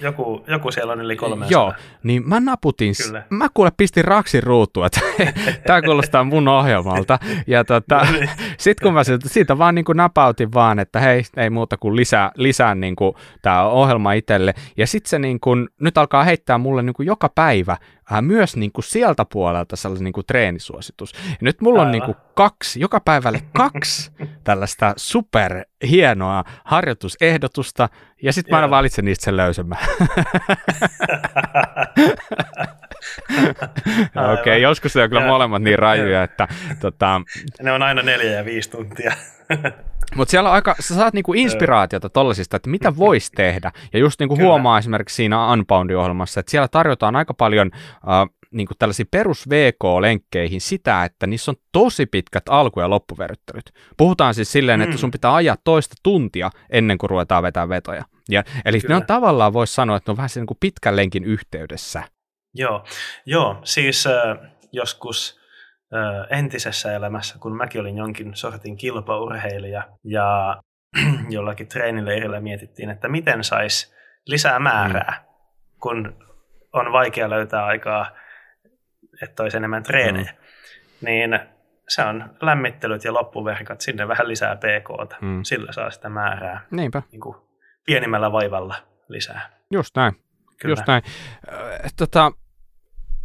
Joku, joku siellä on yli 300. Joo, niin mä naputin, Kyllä. mä kuule pistin raksin ruutuun, että tämä kuulostaa mun ohjelmalta. Ja tota, no niin. sitten kun mä siitä, siitä vaan niin kuin napautin vaan, että hei, ei muuta kuin lisää, lisää niin kuin tämä ohjelma itselle. Ja sitten se niin kuin, nyt alkaa heittää mulle niin kuin joka päivä äh, myös niin kuin sieltä puolelta sellainen niin kuin treenisuositus. Ja nyt mulla on niin kuin kaksi, joka päivälle kaksi tällaista super hienoa harjoitusehdotusta, ja sitten mä aina valitsen niistä sen löysemmän. Okei, okay, joskus ne on kyllä molemmat niin rajuja, että... Tota... Ne on aina neljä ja viisi tuntia. Mutta siellä on aika, sä saat niinku inspiraatiota tollasista, että mitä voisi tehdä. Ja just niinku huomaa esimerkiksi siinä Unbound-ohjelmassa, että siellä tarjotaan aika paljon uh, niinku tällaisiin perus VK-lenkkeihin sitä, että niissä on tosi pitkät alku- ja loppuverryttelyt. Puhutaan siis silleen, mm. että sun pitää ajaa toista tuntia ennen kuin ruvetaan vetää vetoja. Ja, eli Kyllä. ne on tavallaan, voisi sanoa, että ne on vähän niin kuin pitkän lenkin yhteydessä. Joo, Joo siis äh, joskus entisessä elämässä, kun mäkin olin jonkin sortin kilpaurheilija ja jollakin treenileirillä mietittiin, että miten saisi lisää määrää, mm. kun on vaikea löytää aikaa, että olisi enemmän treenejä. Mm. Niin se on lämmittelyt ja loppuverkat, sinne vähän lisää pk mm. sillä saa sitä määrää Niinpä. Niin kuin pienimmällä vaivalla lisää. Just näin. Kyllä. Just näin. Tota,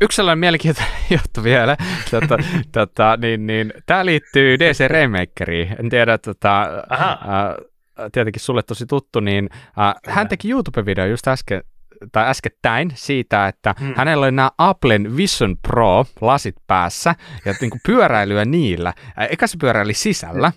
yksi sellainen mielenkiintoinen juttu vielä. Tota, tota, niin, niin, tämä liittyy DC Remakeriin. En tiedä, tota, äh, tietenkin sulle tosi tuttu, niin äh, hän teki YouTube-video just äsken, tai äskettäin siitä, että hmm. hänellä oli nämä Applen Vision Pro lasit päässä ja niin kuin pyöräilyä niillä. Eka se pyöräili sisällä,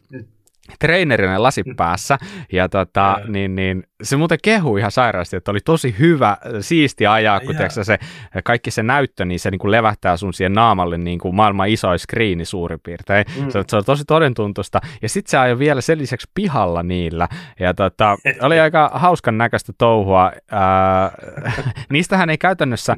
treenerinä lasi päässä, ja tota, niin, niin, se muuten kehui ihan sairaasti, että oli tosi hyvä, siisti ajaa, kun tiiäksä, se, kaikki se näyttö, niin se niin kuin levähtää sun siihen naamalle niin kuin maailman isoin skriini suurin piirtein. Mm. Se, se on tosi todentuntusta, ja sitten se ajoi vielä sen lisäksi pihalla niillä, ja tota, oli aika hauskan näköistä touhua. Ää, niistähän ei käytännössä,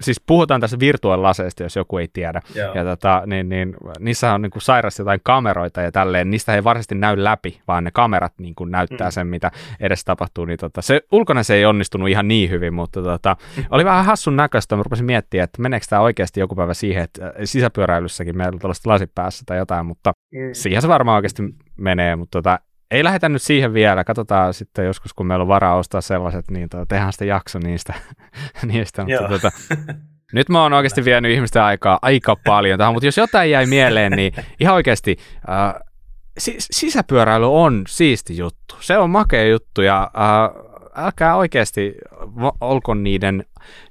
siis puhutaan tässä virtuaalilaseista, jos joku ei tiedä, Joo. ja tota, niin, niin, niissä on niin kuin sairasti jotain kameroita ja tälleen, niistä ei varsinaisesti näy läpi, vaan ne kamerat niin kuin näyttää mm. sen, mitä edes tapahtuu. Niin tota, se, ulkona se ei onnistunut ihan niin hyvin, mutta tota, oli vähän hassun näköistä. Mä rupesin miettimään, että meneekö tämä oikeasti joku päivä siihen, että äh, sisäpyöräilyssäkin meillä on tällaista lasipäässä tai jotain, mutta mm. siihen se varmaan oikeasti menee, mutta tota, ei lähdetä nyt siihen vielä. Katsotaan sitten joskus, kun meillä on varaa ostaa sellaiset, niin tota, tehdään sitten jakso niistä. niistä mutta tota, nyt mä oon oikeasti vienyt ihmisten aikaa aika paljon tähän, mutta jos jotain jäi mieleen, niin ihan oikeasti äh, sisäpyöräily on siisti juttu. Se on makea juttu ja äh, älkää oikeasti olko niiden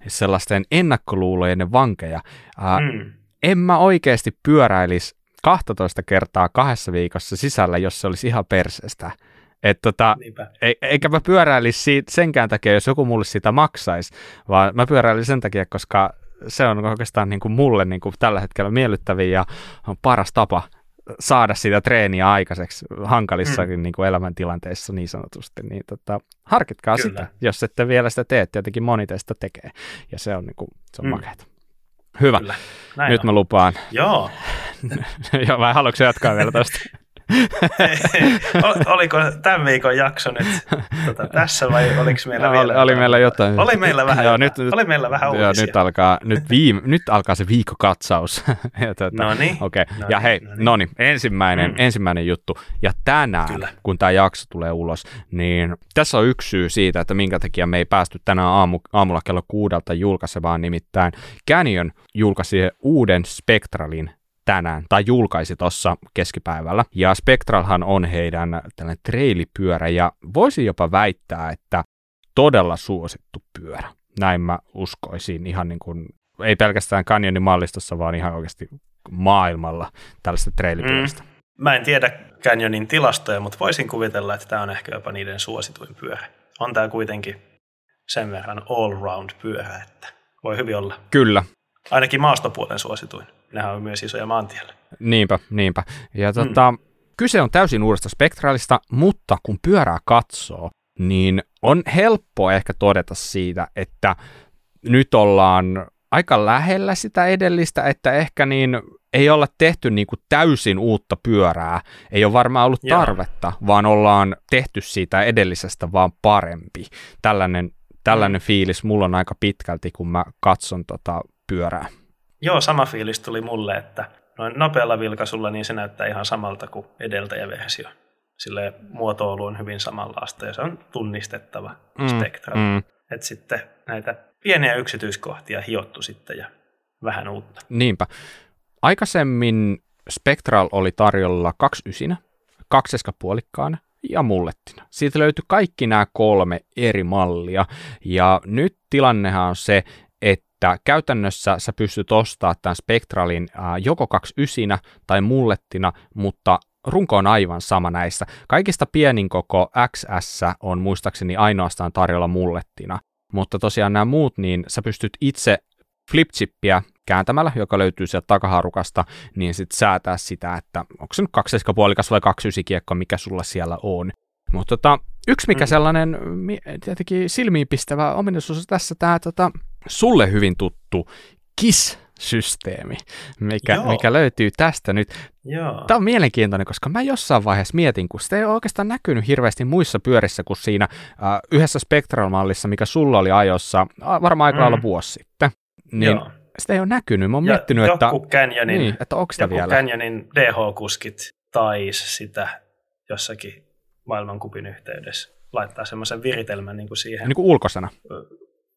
sellaisten ennakkoluulojen vankeja. Äh, mm. En mä oikeasti pyöräilisi 12 kertaa kahdessa viikossa sisällä, jos se olisi ihan persestä. Et tota, e- eikä mä pyöräilisi siitä senkään takia, jos joku mulle sitä maksaisi, vaan mä pyöräilin sen takia, koska se on oikeastaan niin kuin mulle niin kuin tällä hetkellä miellyttävin ja on paras tapa saada sitä treeniä aikaiseksi hankalissakin mm. niin kuin elämäntilanteissa niin sanotusti, niin tota, harkitkaa Kyllä. sitä, jos ette vielä sitä tee, tietenkin moni teistä tekee, ja se on, niin kuin, se on mm. makeata. Hyvä. Nyt on. mä lupaan. Joo. Joo, vai haluatko jatkaa vielä tästä? Oliko tämän viikon jakso nyt tota, tässä vai oliko meillä no, vielä? Oli, meillä jotain. Oli meillä vähän, joo, nyt, oli meillä vähän joo, nyt alkaa, nyt, viime, nyt alkaa se viikokatsaus. ja tuota, no niin. Okay. No ja hei, no niin, ensimmäinen, mm. ensimmäinen juttu. Ja tänään, Kyllä. kun tämä jakso tulee ulos, niin tässä on yksi syy siitä, että minkä takia me ei päästy tänään aamu, aamulla kello kuudelta julkaisemaan, nimittäin Canyon julkaisi uuden Spectralin tänään, tai julkaisi tuossa keskipäivällä. Ja Spectralhan on heidän tällainen treilipyörä, ja voisi jopa väittää, että todella suosittu pyörä. Näin mä uskoisin ihan niin kuin, ei pelkästään Canyonin mallistossa, vaan ihan oikeasti maailmalla tällaista treilipyörästä. Mm. Mä en tiedä Canyonin tilastoja, mutta voisin kuvitella, että tämä on ehkä jopa niiden suosituin pyörä. On tämä kuitenkin sen verran all-round pyörä, että voi hyvin olla. Kyllä. Ainakin maastopuolen suosituin nehän on myös isoja maantiellä. Niinpä, niinpä. Ja tota, mm. kyse on täysin uudesta spektraalista, mutta kun pyörää katsoo, niin on helppo ehkä todeta siitä, että nyt ollaan aika lähellä sitä edellistä, että ehkä niin ei olla tehty niin kuin täysin uutta pyörää, ei ole varmaan ollut tarvetta, Joo. vaan ollaan tehty siitä edellisestä vaan parempi. Tällainen, tällainen mm. fiilis mulla on aika pitkälti, kun mä katson tota pyörää. Joo, sama fiilis tuli mulle, että noin nopealla vilkaisulla niin se näyttää ihan samalta kuin edeltäjäversio. Sille muotoilu on hyvin samanlaista ja se on tunnistettava mm, spektra. Mm. Että sitten näitä pieniä yksityiskohtia hiottu sitten ja vähän uutta. Niinpä. Aikaisemmin Spectral oli tarjolla ysinä, kakseska puolikkaana ja mullettina. Siitä löytyi kaikki nämä kolme eri mallia, ja nyt tilannehan on se, että käytännössä sä pystyt ostamaan tämän Spectralin ää, joko 29 tai mullettina, mutta runko on aivan sama näissä. Kaikista pienin koko XS on muistaakseni ainoastaan tarjolla mullettina, mutta tosiaan nämä muut, niin sä pystyt itse flipchippiä kääntämällä, joka löytyy sieltä takaharukasta, niin sitten säätää sitä, että onko se nyt kaksisikapuolikas vai kaksi kiekko, mikä sulla siellä on. Mutta tota, yksi mikä mm. sellainen tietenkin silmiinpistävä ominaisuus tässä tämä tota, sulle hyvin tuttu KISS-systeemi, mikä, mikä löytyy tästä nyt. Joo. Tämä on mielenkiintoinen, koska mä jossain vaiheessa mietin, kun sitä ei ole oikeastaan näkynyt hirveästi muissa pyörissä kuin siinä uh, yhdessä Spectral-mallissa, mikä sulla oli ajossa varmaan aika lailla mm. vuosi sitten. Niin Joo. sitä ei ole näkynyt. Mä oon ja miettinyt, että... Canyonin, niin, että onko sitä vielä? Canyonin DH-kuskit tais sitä jossakin maailmankupin yhteydessä laittaa semmoisen viritelmän niin kuin siihen. Niin kuin ulkosena.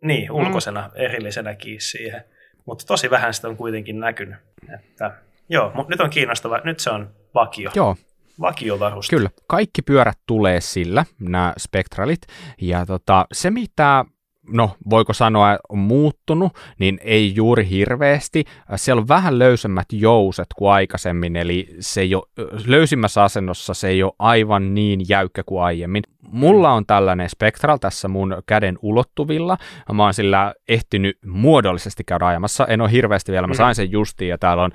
Niin, mm. ulkoisena mm. erillisenä kiinni siihen. Mutta tosi vähän sitä on kuitenkin näkynyt. Että, joo, mutta nyt on kiinnostava. Nyt se on vakio. Joo. Vakiovaruste. Kyllä. Kaikki pyörät tulee sillä, nämä spektralit. Ja tota, se, mitä no voiko sanoa, on muuttunut, niin ei juuri hirveästi. Siellä on vähän löysemmät jouset kuin aikaisemmin, eli se ei ole, löysimmässä asennossa se ei ole aivan niin jäykkä kuin aiemmin. Mulla on tällainen Spectral tässä mun käden ulottuvilla. Mä oon sillä ehtinyt muodollisesti käydä ajamassa. En ole hirveästi vielä, mä sain sen justiin ja täällä on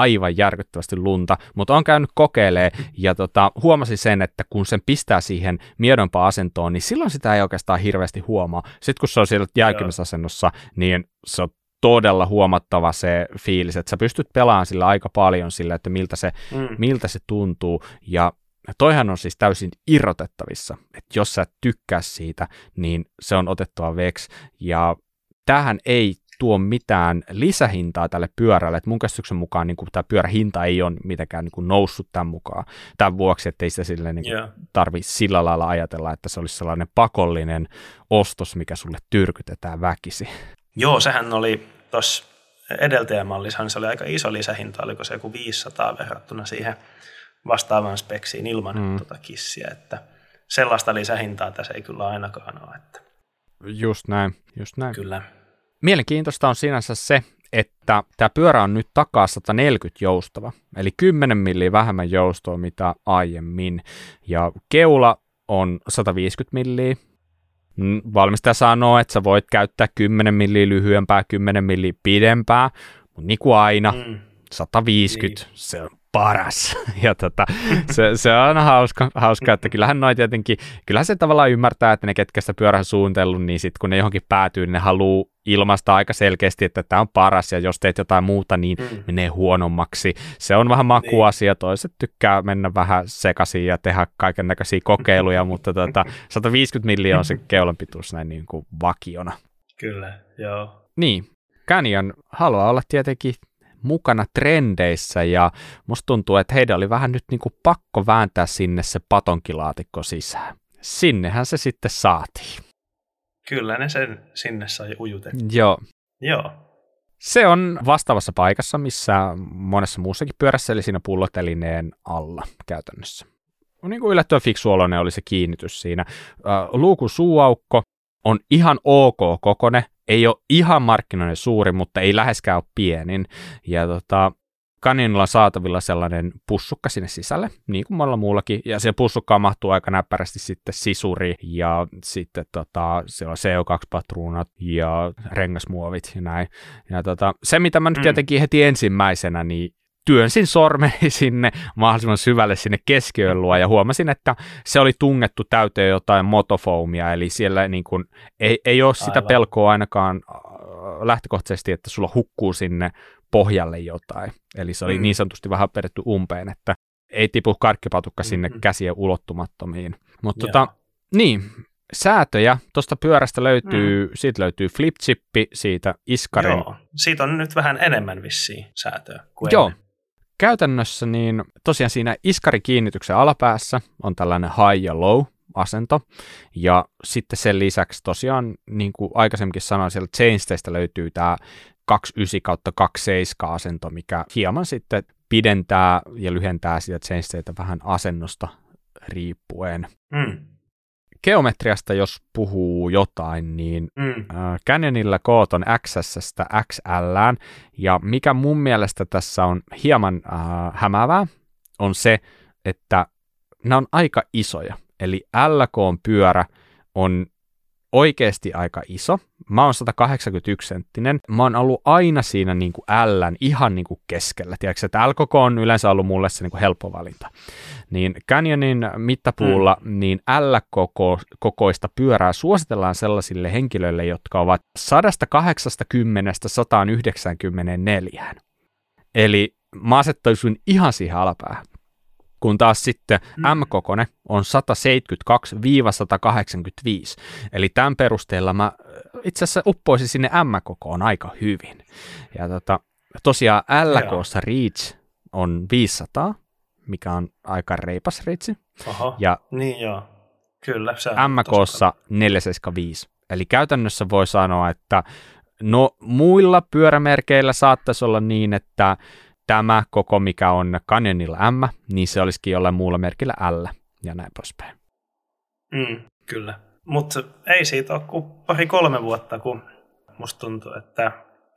aivan järkyttävästi lunta, mutta on käynyt kokeilee ja tota, huomasin sen, että kun sen pistää siihen miedompaan asentoon, niin silloin sitä ei oikeastaan hirveästi huomaa. Sitten kun se on siellä jälkimmäisasennossa, niin se on todella huomattava se fiilis, että sä pystyt pelaamaan sillä aika paljon sillä, että miltä se, mm. miltä se tuntuu ja toihan on siis täysin irrotettavissa, että jos sä tykkää siitä, niin se on otettava veksi ja tähän ei tuo mitään lisähintaa tälle pyörälle, että mun käsityksen mukaan niin tämä pyörähinta ei ole mitenkään niin kuin noussut tämän mukaan, tämän vuoksi, että ei sitä sille niin yeah. tarvi sillä lailla ajatella, että se olisi sellainen pakollinen ostos, mikä sulle tyrkytetään väkisi. Joo, sehän oli tuossa edeltäjämallissahan se oli aika iso lisähinta, oliko se joku 500 verrattuna siihen vastaavaan speksiin ilman mm. tuota kissiä, että sellaista lisähintaa tässä ei kyllä ainakaan ole. Että... Just näin, just näin. Kyllä. Mielenkiintoista on sinänsä se, että tämä pyörä on nyt takaa 140 joustava, eli 10 milliä vähemmän joustoa mitä aiemmin, ja keula on 150 milliä. Mm, valmistaja sanoo, että sä voit käyttää 10 milliä lyhyempää, 10 milliä pidempää, mutta niin kuin aina, mm. 150, niin. se on paras. Ja tota, se, se, on hauska, hauska, että kyllähän noin tietenkin, kyllähän se tavallaan ymmärtää, että ne ketkä sitä pyörää suunnitellut, niin sitten kun ne johonkin päätyy, niin ne haluaa ilmaista aika selkeästi, että tämä on paras, ja jos teet jotain muuta, niin mm. menee huonommaksi. Se on vähän makuasia, toiset tykkää mennä vähän sekaisin ja tehdä kaiken näköisiä kokeiluja, mutta tota, 150 miljoonaa on se keulan pituus näin niin kuin vakiona. Kyllä, joo. Niin, Canyon haluaa olla tietenkin mukana trendeissä ja musta tuntuu, että heidän oli vähän nyt niin kuin pakko vääntää sinne se patonkilaatikko sisään. Sinnehän se sitten saatiin. Kyllä ne sen sinne sai ujutettua. Joo. Joo. Se on vastaavassa paikassa, missä monessa muussakin pyörässä, eli siinä pullotelineen alla käytännössä. Niin kuin yllättävän fiksu oli se kiinnitys siinä. Luukun suuaukko on ihan ok kokone, ei ole ihan markkinoiden suuri, mutta ei läheskään ole pienin. Ja tota, Caninilla on saatavilla sellainen pussukka sinne sisälle, niin kuin monella muullakin, ja se pussukka mahtuu aika näppärästi sitten sisuri, ja sitten tota, siellä on CO2-patruunat ja rengasmuovit ja näin. Ja tota, se, mitä mä nyt mm. tietenkin heti ensimmäisenä, niin työnsin sormeni sinne mahdollisimman syvälle sinne keskiön luo ja huomasin, että se oli tungettu täyteen jotain motofoamia, eli siellä niin kuin, ei, ei ole sitä Aivan. pelkoa ainakaan äh, lähtökohtaisesti, että sulla hukkuu sinne pohjalle jotain. Eli se oli mm. niin sanotusti vähän peretty umpeen, että ei tipu karkkipatukka sinne mm-hmm. käsien ulottumattomiin. Mutta tota, niin, säätöjä tuosta pyörästä löytyy, mm. siitä löytyy flipchippi, siitä iskarin. Joo, siitä on nyt vähän enemmän vissiin säätöä kuin Joo, ennen käytännössä niin tosiaan siinä iskarikiinnityksen alapäässä on tällainen high ja low asento, ja sitten sen lisäksi tosiaan, niin kuin aikaisemminkin sanoin, siellä chainsteistä löytyy tämä 29 kautta 27 asento, mikä hieman sitten pidentää ja lyhentää sitä chainsteitä vähän asennosta riippuen. Mm geometriasta jos puhuu jotain, niin mm. äh, Canyonilla koot on XS-stä XL, ja mikä mun mielestä tässä on hieman äh, hämäävää, on se, että nämä on aika isoja. Eli LK-pyörä on oikeasti aika iso. Mä oon 181 senttinen. Mä oon ollut aina siinä niin kuin Ln ihan niin kuin keskellä. Tiedätkö, että L on yleensä ollut mulle se niin kuin helppo valinta. Niin Canyonin mittapuulla mm. niin L-kokoista pyörää suositellaan sellaisille henkilöille, jotka ovat 180-194. Eli mä asettaisin ihan siihen alapäähän kun taas sitten mm. M-kokone on 172-185. Eli tämän perusteella mä itse asiassa uppoisin sinne M-kokoon aika hyvin. Ja tota, tosiaan LKssa Reach on 500, mikä on aika reipas reitsi. Aha, ja niin joo. Kyllä, se MKssa 475. Eli käytännössä voi sanoa, että no muilla pyörämerkeillä saattaisi olla niin, että tämä koko, mikä on Canyonilla M, niin se olisikin jollain muulla merkillä L ja näin poispäin. Mm, kyllä. Mutta ei siitä ole kuin pari-kolme vuotta, kun musta tuntuu, että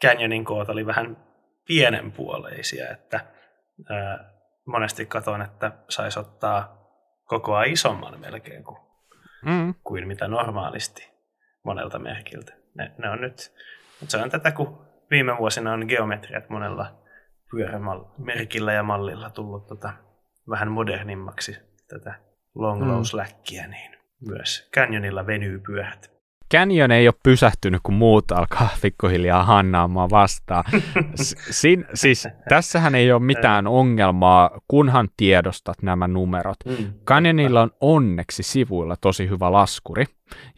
Canyonin koot oli vähän pienenpuoleisia, että ää, monesti katon, että saisi ottaa kokoa isomman melkein kuin, mm. kuin mitä normaalisti monelta merkiltä. Ne, ne on nyt, mutta se on tätä, kun viime vuosina on geometriat monella pyörämerkillä ja mallilla tullut tota, vähän modernimmaksi tätä long mm. niin myös Canyonilla venyy pyörät. Canyon ei ole pysähtynyt, kun muut alkaa pikkuhiljaa hannaamaan vastaan. Sin, siis, tässähän ei ole mitään ongelmaa, kunhan tiedostat nämä numerot. Mm. Canyonilla on onneksi sivuilla tosi hyvä laskuri,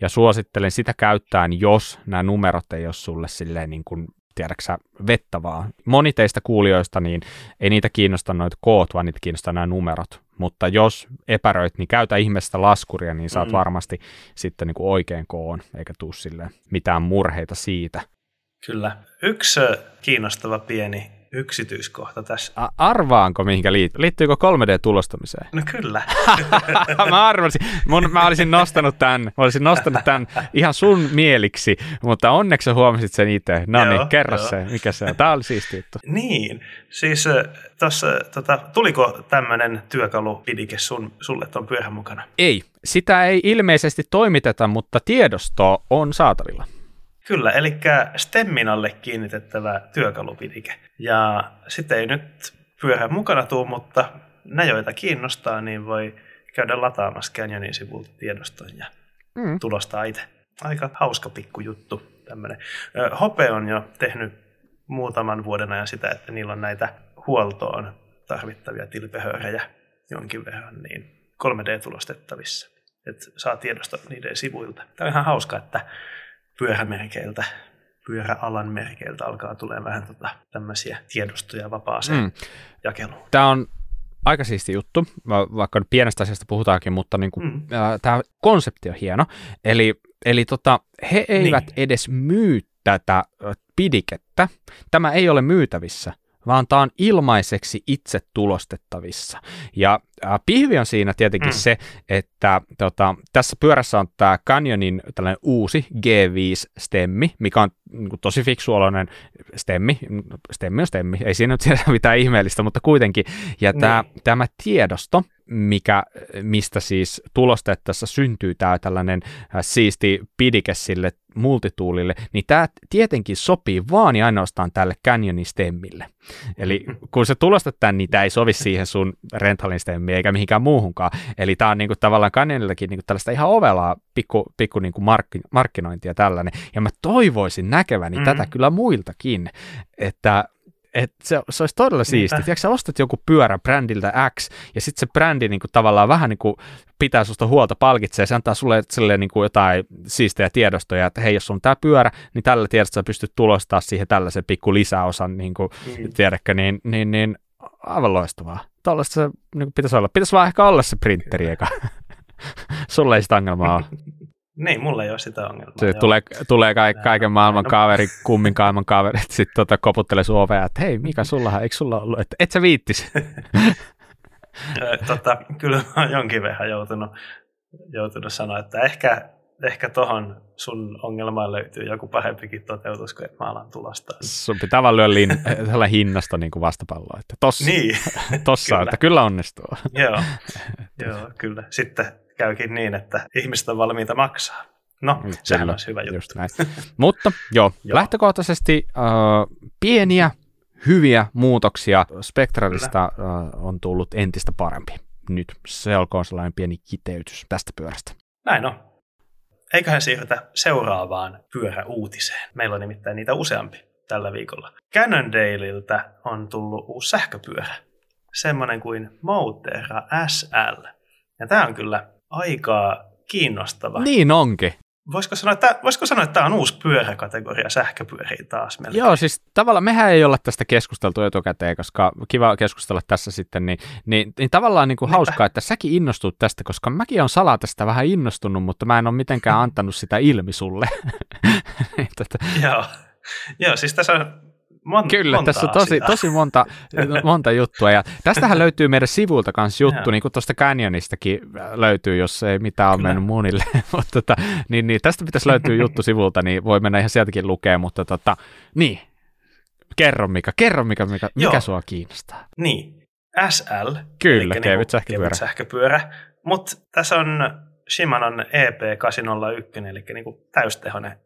ja suosittelen sitä käyttäen, jos nämä numerot ei ole sulle silleen niin kuin tiedäksä, vettä vaan. Moni teistä kuulijoista, niin ei niitä kiinnosta noita koot, vaan niitä kiinnostaa nämä numerot. Mutta jos epäröit, niin käytä ihmeestä laskuria, niin saat mm. varmasti sitten niin kuin oikein koon, eikä tuu sille mitään murheita siitä. Kyllä. Yksi kiinnostava pieni yksityiskohta tässä. A- arvaanko mihinkä liittyy? Liittyykö 3D-tulostamiseen? No kyllä. mä arvasin. Mun, mä olisin nostanut tämän, mä olisin nostanut tämän ihan sun mieliksi, mutta onneksi huomasit sen itse. No niin, kerro se, mikä se on. Tämä oli siisti juttu. Niin, siis tossa, tota, tuliko tämmöinen työkalupidike sun, sulle tuon pyörän mukana? Ei, sitä ei ilmeisesti toimiteta, mutta tiedosto on saatavilla. Kyllä, eli Stemminalle kiinnitettävä työkalupidike. Ja sitten ei nyt pyörän mukana tuu, mutta ne, joita kiinnostaa, niin voi käydä lataamassa Canyonin sivulta tiedoston ja mm. tulostaa itse. Aika hauska pikku juttu tämmöinen. Hope on jo tehnyt muutaman vuoden ajan sitä, että niillä on näitä huoltoon tarvittavia tilpehöörejä jonkin verran niin 3D-tulostettavissa. Että saa tiedosta niiden sivuilta. Tämä on ihan hauska, että pyörämerkeiltä, pyöräalan merkeiltä alkaa tulee vähän tota, tämmöisiä tiedostoja vapaaseen mm. jakeluun. Tämä on aika siisti juttu, vaikka pienestä asiasta puhutaankin, mutta niin kuin, mm. äh, tämä konsepti on hieno. Eli, eli tota, he eivät niin. edes myy tätä pidikettä. Tämä ei ole myytävissä vaan tämä on ilmaiseksi itse tulostettavissa. Ja äh, pihvi on siinä tietenkin mm. se, että tota, tässä pyörässä on tämä Canyonin tällainen uusi G5-stemmi, mikä on niin kuin, tosi fiksuoloinen stemmi. Stemmi on stemmi, ei siinä nyt mitään ihmeellistä, mutta kuitenkin. Ja tämä, niin. tämä tiedosto, mikä, mistä siis tulostettaessa syntyy tämä tällainen siisti pidike sille multituulille, niin tämä tietenkin sopii vaan ja ainoastaan tälle Canyonin stemmille. Eli kun se tulostetaan, niin tämä ei sovi siihen sun rentalin stemmiin eikä mihinkään muuhunkaan. Eli tämä on niinku tavallaan Canyonillakin niinku tällaista ihan ovelaa pikku, pikku niinku markki, markkinointia tällainen. Ja mä toivoisin näkeväni mm-hmm. tätä kyllä muiltakin, että et se, se olisi todella siisti. Tiedätkö, sä ostat joku pyörä brändiltä X, ja sitten se brändi niin kuin, tavallaan vähän niin kuin, pitää susta huolta, palkitsee, se antaa sulle silleen, niin kuin, jotain siistejä tiedostoja, että hei, jos on tämä pyörä, niin tällä tiedostolla pystyt tulostaa siihen tällaisen pikku lisäosan, niin kuin, mm. tiedätkö, niin, niin, niin aivan loistavaa. Tuollaista se niin pitäisi olla. Pitäisi vaan ehkä olla se printeri, eka. Sulle ei sitä ongelmaa ole. Niin, mulla ei ole sitä ongelmaa. Se tulee, tulee kaik, kaiken maailman kaveri, kummin maailman kaveri, että sitten tota, koputtelee sun ovea, että hei, mikä sulla, eikö sulla ollut, että et sä viittis. tota, kyllä mä oon jonkin verran joutunut, joutunut sanoa, että ehkä, ehkä tohon sun ongelmaan löytyy joku parempikin toteutus kuin että mä alan tulostaa. Sun pitää vaan lyödä lin, hinnasta niin kuin vastapalloa, että tossa, niin, tossa kyllä. että kyllä onnistuu. joo, joo, kyllä. Sitten käykin niin, että ihmiset on valmiita maksaa. No, mm, sehän olisi hyvä juttu. Just näin. Mutta joo, joo. lähtökohtaisesti äh, pieniä, hyviä muutoksia. Spectralista äh, on tullut entistä parempi. Nyt se olkoon sellainen pieni kiteytys tästä pyörästä. Näin on. Eiköhän siirrytä seuraavaan pyöräuutiseen. Meillä on nimittäin niitä useampi tällä viikolla. Cannondaleilta on tullut uusi sähköpyörä. Semmoinen kuin Motera SL. Ja tämä on kyllä aika kiinnostava. Niin onkin. Voisiko sanoa, että, voisiko sanoa, että tämä on uusi pyöräkategoria sähköpyöriä taas melkein? Joo, siis tavallaan mehän ei olla tästä keskusteltu etukäteen, koska kiva keskustella tässä sitten, niin, niin, niin tavallaan niin kuin hauskaa, että säkin innostut tästä, koska mäkin on salaa tästä vähän innostunut, mutta mä en ole mitenkään antanut sitä ilmi sulle. Joo. Joo, siis tässä on mon, Kyllä, tässä on tosi, tosi monta, monta juttua. Ja tästähän löytyy meidän sivulta kanssa juttu, niin kuin tuosta Canyonistakin löytyy, jos ei mitään ole mennyt munille. mutta tota, niin, niin, tästä pitäisi löytyä juttu sivulta, niin voi mennä ihan sieltäkin lukea, mutta tota, niin, kerro mikä, kerro mikä, mikä, mikä sua kiinnostaa. Niin, SL. Kyllä, kevyt sähköpyörä. Kevyt sähköpyörä. Mutta tässä on Shimanon EP801, eli niinku täystehonen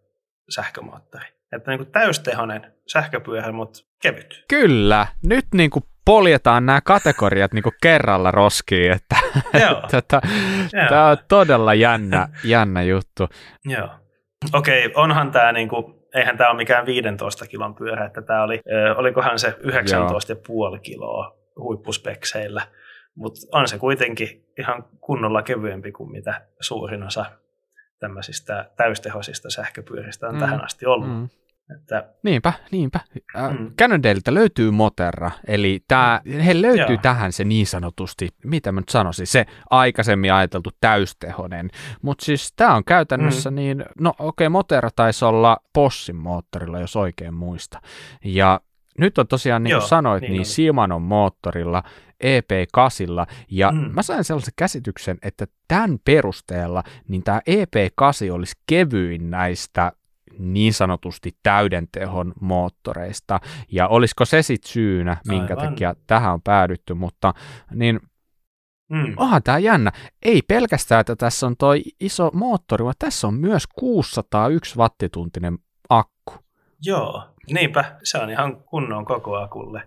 sähkömoottori. Että niinku täystehonen sähköpyörä, mutta kevyt. Kyllä, nyt niinku poljetaan nämä kategoriat niinku kerralla roskiin, että tätä, tämä on todella jännä, jännä juttu. Joo. Okei, okay, onhan tämä niinku, eihän tämä ole mikään 15 kilon pyörä, että tämä oli, olikohan se 19,5 kiloa huippuspekseillä, mutta on se kuitenkin ihan kunnolla kevyempi kuin mitä suurin osa tämmöisistä täystehoisista sähköpyöristä on mm. tähän asti ollut. Mm. Että... Niinpä, niinpä. Äh, mm. Cannondaleilta löytyy Moterra, eli tää, he löytyy Joo. tähän se niin sanotusti, mitä mä nyt sanoisin, se aikaisemmin ajateltu täystehonen. Mutta siis tämä on käytännössä mm. niin, no okei, okay, Moterra taisi olla Possin moottorilla, jos oikein muista. Ja nyt on tosiaan, niin kuin Joo, sanoit, niin, niin Simanon moottorilla, EP8, ja mm. mä sain sellaisen käsityksen, että tämän perusteella niin tämä EP8 olisi kevyin näistä niin sanotusti täyden tehon moottoreista, ja olisiko se sitten syynä, minkä Aivan. takia tähän on päädytty, mutta niin Mm. Onhan tämä jännä. Ei pelkästään, että tässä on toi iso moottori, vaan tässä on myös 601 wattituntinen akku. Joo, niinpä. Se on ihan kunnon koko akulle.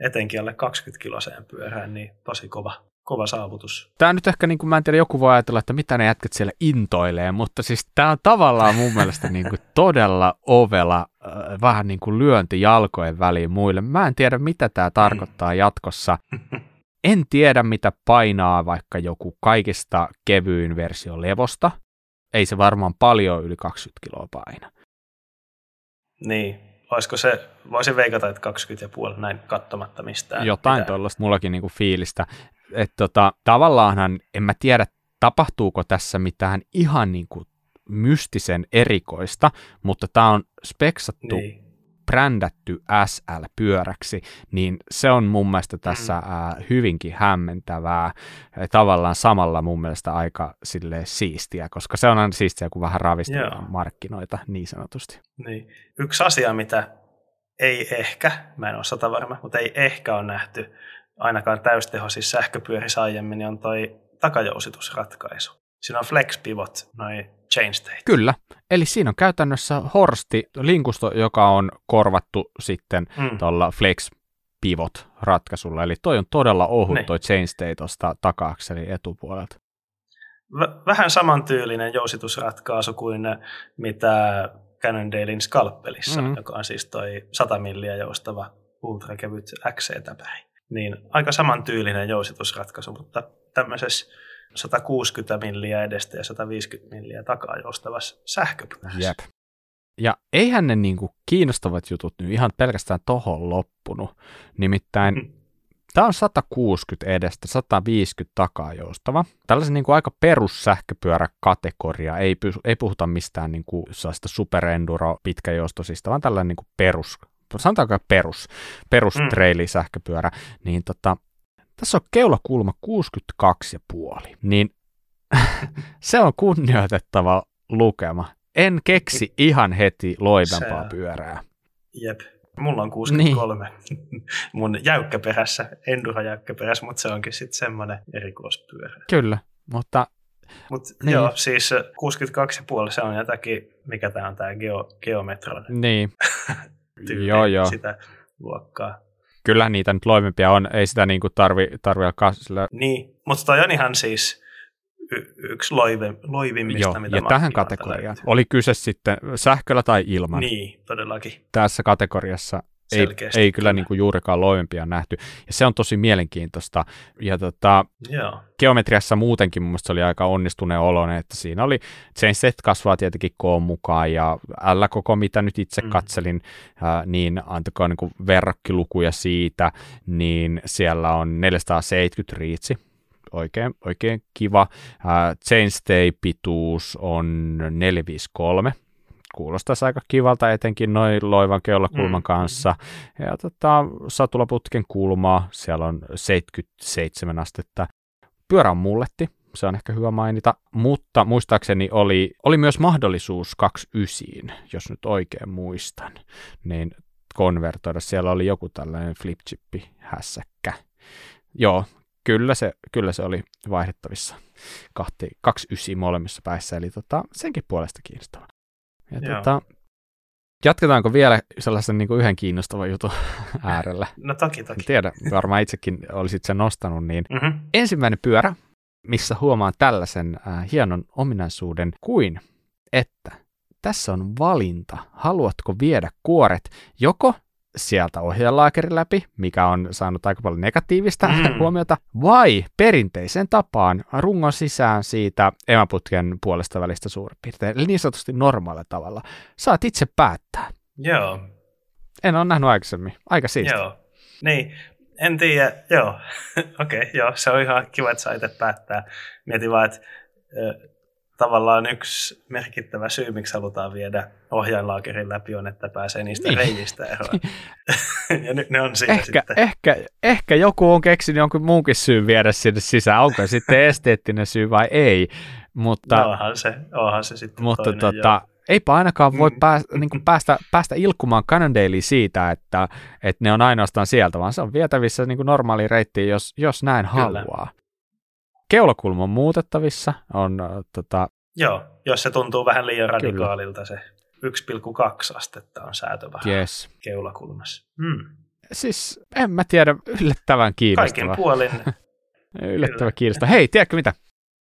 Etenkin alle 20 kiloseen pyörään, niin tosi kova, kova saavutus. Tämä nyt ehkä, niin kuin, mä en tiedä, joku voi ajatella, että mitä ne jätkät siellä intoilee, mutta siis tämä on tavallaan mun mielestä niin kuin todella ovela, äh, vähän niin kuin lyönti jalkojen väliin muille. Mä en tiedä, mitä tämä tarkoittaa jatkossa. En tiedä, mitä painaa vaikka joku kaikista kevyin versio levosta. Ei se varmaan paljon yli 20 kiloa paina. Niin, olisiko se, voisin veikata, että 20,5 näin katsomatta mistään. Jotain tuollaista mullakin niinku fiilistä. Että tota, tavallaanhan en mä tiedä, tapahtuuko tässä mitään ihan niinku mystisen erikoista, mutta tämä on speksattu niin brändätty SL-pyöräksi, niin se on mun mielestä tässä mm. ää, hyvinkin hämmentävää, tavallaan samalla mun mielestä aika sille siistiä, koska se on aina siistiä, kun vähän ravistellaan markkinoita niin sanotusti. Niin. Yksi asia, mitä ei ehkä, mä en ole sata varma, mutta ei ehkä ole nähty ainakaan täystehoisissa sähköpyörissä aiemmin, niin on toi takajousitusratkaisu. Siinä on flex pivot, noin chain state. Kyllä, eli siinä on käytännössä horsti, linkusto, joka on korvattu sitten mm. tuolla flex pivot ratkaisulla, eli toi on todella ohut niin. toi chain state tuosta taka-akselin etupuolelta. V- vähän samantyyllinen jousitusratkaisu kuin mitä Cannondalein Scalpelissa, mm-hmm. joka on siis toi 100 milliä joustava ultrakevyt XC-täpäri. Niin aika samantyylinen jousitusratkaisu, mutta tämmöisessä 160 milliä edestä ja 150 milliä takaa joustavassa sähköpyörässä. Jep. Ja eihän ne niinku kiinnostavat jutut nyt ihan pelkästään tohon loppunut. Nimittäin mm. tämä on 160 edestä, 150 takaa joustava. Tällaisen niinku aika perussähköpyöräkategoria. Ei, ei puhuta mistään niinku superenduro pitkäjoustosista, vaan tällainen niinku perus sanotaanko perus, perus mm. sähköpyörä, niin tota, tässä on keulakulma 62,5, niin se on kunnioitettava lukema. En keksi ihan heti loivempaa se... pyörää. Jep. Mulla on 63. Niin. Mun jäykkäperässä, enduro jäykkäperässä, mutta se onkin sitten semmoinen erikoispyörä. Kyllä, mutta... Mut niin. joo, siis 62,5 se on jotakin, mikä tämä on tämä geo, geometron. Niin. joo, joo. Sitä luokkaa kyllä niitä nyt loivempia on, ei sitä niin kuin tarvi, tarvi alkaa sillä... Niin, mutta toi on ihan siis y- yksi loive, loivimmista, Joo, mitä ja tähän kategoriaan. Oli kyse sitten sähköllä tai ilman. Niin, todellakin. Tässä kategoriassa ei, ei kyllä niin kuin juurikaan loivempia nähty. Ja se on tosi mielenkiintoista. Ja tota, geometriassa muutenkin mun se oli aika onnistuneen oloinen, että siinä oli set kasvaa tietenkin koon mukaan ja L koko mitä nyt itse mm. katselin, äh, niin antakaa niin verrokkilukuja siitä, niin siellä on 470 riitsi, oikein, oikein kiva. Äh, chainstay pituus on 453, kuulostaisi aika kivalta, etenkin noin loivan keulakulman mm. kanssa. Ja tota, satulaputken kulmaa, siellä on 77 astetta. Pyörä on mulletti, se on ehkä hyvä mainita, mutta muistaakseni oli, oli myös mahdollisuus 29, jos nyt oikein muistan, niin konvertoida. Siellä oli joku tällainen flipchippi hässäkkä. Joo, kyllä se, kyllä se oli vaihdettavissa kahti, kaksi ysi molemmissa päissä, eli tota, senkin puolesta kiinnostava. Ja tota, jatketaanko vielä sellaisen niin kuin yhden kiinnostavan jutun äärellä? No toki, toki. Tiedä, varmaan itsekin olisit sen nostanut, niin mm-hmm. ensimmäinen pyörä, missä huomaan tällaisen äh, hienon ominaisuuden kuin, että tässä on valinta, haluatko viedä kuoret joko sieltä ohjelaakerin läpi, mikä on saanut aika paljon negatiivista mm. huomiota, vai perinteisen tapaan rungon sisään siitä emäputken puolesta välistä suurin piirtein, eli niin sanotusti normaalilla tavalla. Saat itse päättää. Joo. En ole nähnyt aikaisemmin. Aika siistiä. Joo. Niin, en tiedä, joo. Okei, okay, joo, se on ihan kiva, että saa itse päättää. Mietin vaan, että tavallaan yksi merkittävä syy, miksi halutaan viedä ohjainlaakerin läpi on, että pääsee niistä niin. reiistä eroon. ja nyt ne on siinä ehkä, sitten. Ehkä, ehkä joku on keksinyt jonkun muunkin syyn viedä sinne sisään. Onko sitten esteettinen syy vai ei? Mutta, no, onhan, se, onhan se sitten Mutta toinen, tota, eipä ainakaan voi mm. päästä, niin päästä, päästä ilkkumaan Cannondalein siitä, että, että ne on ainoastaan sieltä, vaan se on vietävissä niin normaali reitti, jos, jos näin Kyllä. haluaa keulakulma on muutettavissa. On, äh, tota... Joo, jos se tuntuu vähän liian radikaalilta, Kyllä. se 1,2 astetta on säätö vähän yes. keulakulmassa. Hmm. Siis en mä tiedä, yllättävän kiinnostava. Kaiken puolin. yllättävän kiinnostava. Hei, tiedätkö mitä?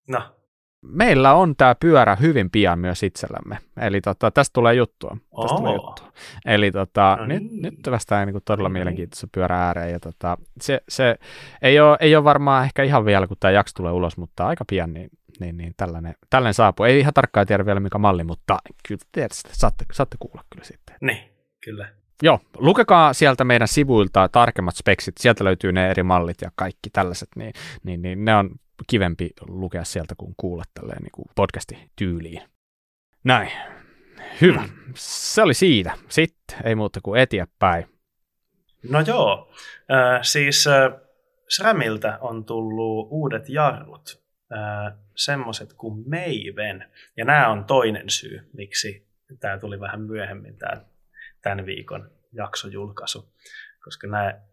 No meillä on tämä pyörä hyvin pian myös itsellämme. Eli tota, tästä tulee juttua. Tästä tulee juttua. Eli tota, no niin. nyt, nyt päästään niin todella mielenkiintoisen pyörä ääreen. Ja tota, se, se ei, ole, ei ole varmaan ehkä ihan vielä, kun tämä jakso tulee ulos, mutta aika pian niin, niin, niin tällainen, tällainen saapuu. Ei ihan tarkkaan tiedä vielä mikä malli, mutta kyllä tietysti, saatte, saatte kuulla kyllä sitten. Niin, kyllä. Joo, lukekaa sieltä meidän sivuilta tarkemmat speksit, sieltä löytyy ne eri mallit ja kaikki tällaiset, niin, niin, niin ne on kivempi lukea sieltä kuin kuulla tälleen niin kuin podcasti-tyyliin. Näin. Hyvä. Mm. Se oli siitä. Sitten ei muuta kuin eteenpäin. No joo. Äh, siis äh, SRAMiltä on tullut uudet jarrut. Äh, semmoiset kuin Maven. Ja nämä on toinen syy, miksi tämä tuli vähän myöhemmin tämä, tämän viikon jaksojulkaisu. Koska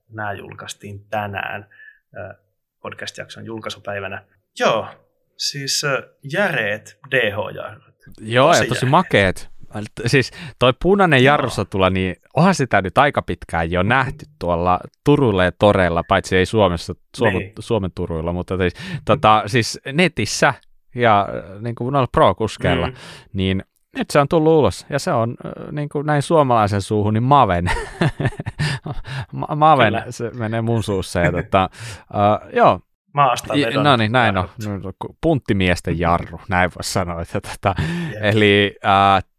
nämä julkaistiin tänään. Äh, podcast-jakson julkaisupäivänä. Joo, siis järeet DH-jarrut. Joo, tosi ja tosi järeet. makeet. Siis toi punainen jarrusatula, niin onhan sitä nyt aika pitkään jo nähty tuolla Turulla ja Toreilla, paitsi ei Suomessa, Suomen, niin. Suomen Turuilla, mutta siis, tota, siis netissä ja niin kuin noilla pro-kuskeilla, mm. niin nyt se on tullut ulos, ja se on niin kuin näin suomalaisen suuhun, niin Maven. Maven, Kyllä. se menee mun suussa. Ja, tota, uh, joo, Maasta vedon. No niin, näin on. No, punttimiesten jarru, näin voisi sanoa. Että, tota, eli uh,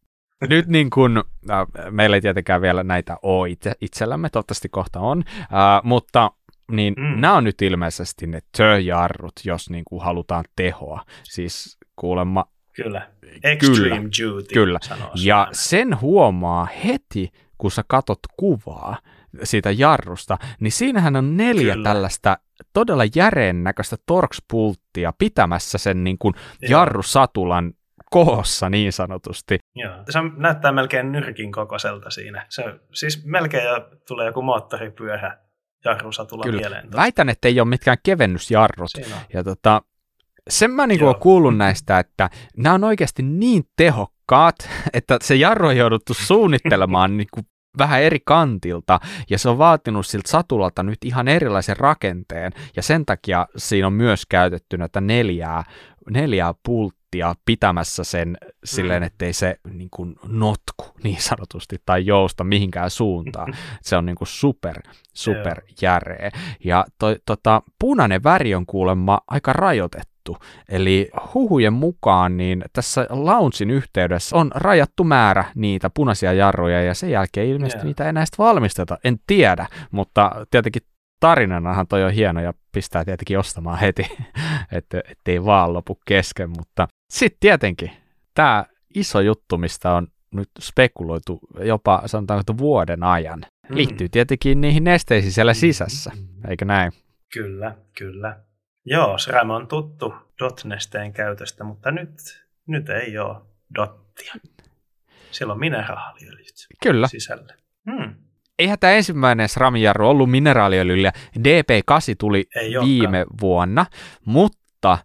nyt niin kuin, uh, meillä ei tietenkään vielä näitä ole itse, itsellämme, toivottavasti kohta on, uh, mutta niin mm. nämä on nyt ilmeisesti ne tö-jarrut, jos niin kuin halutaan tehoa. Siis kuulemma Kyllä. Extreme kyllä, duty. Kyllä. Ja sen huomaa heti, kun sä katot kuvaa siitä jarrusta, niin siinähän on neljä kyllä. tällaista todella järeen näköistä torkspulttia pitämässä sen niin kuin jarrusatulan koossa niin sanotusti. Joo, se näyttää melkein nyrkin kokoiselta siinä. Se, siis melkein jo tulee joku moottoripyörä jarrusatula Kyllä. mieleen. Väitän, että ei ole mitkään kevennysjarrut. Ja tota, sen mä niin olen kuullut näistä, että nämä on oikeasti niin tehokkaat, että se jarru on jouduttu suunnittelemaan niin kuin vähän eri kantilta, ja se on vaatinut siltä satulalta nyt ihan erilaisen rakenteen, ja sen takia siinä on myös käytetty näitä neljää, neljää pulttia pitämässä sen silleen, mm. ettei se niin kuin notku niin sanotusti tai jousta mihinkään suuntaan. Se on niin kuin super, super järeä. Ja to, tota, punainen väri on kuulemma aika rajoitettu rajattu. Eli huhujen mukaan niin tässä launsin yhteydessä on rajattu määrä niitä punaisia jarruja ja sen jälkeen ilmeisesti yeah. niitä ei enää valmisteta. En tiedä, mutta tietenkin tarinanahan toi on hieno ja pistää tietenkin ostamaan heti, että ettei vaan lopu kesken, mutta sitten tietenkin tämä iso juttu, mistä on nyt spekuloitu jopa sanotaanko vuoden ajan. Mm. Liittyy tietenkin niihin nesteisiin siellä sisässä, eikö näin? Kyllä, kyllä. Joo, SRAM on tuttu dot-nesteen käytöstä, mutta nyt, nyt ei ole dottia. Siellä on mineraaliöljyt Kyllä. sisällä. Hmm. Eihän tämä ensimmäinen SRAM-jarru ollut mineraaliöljyllä. DP8 tuli Ei viime olekaan. vuonna, mutta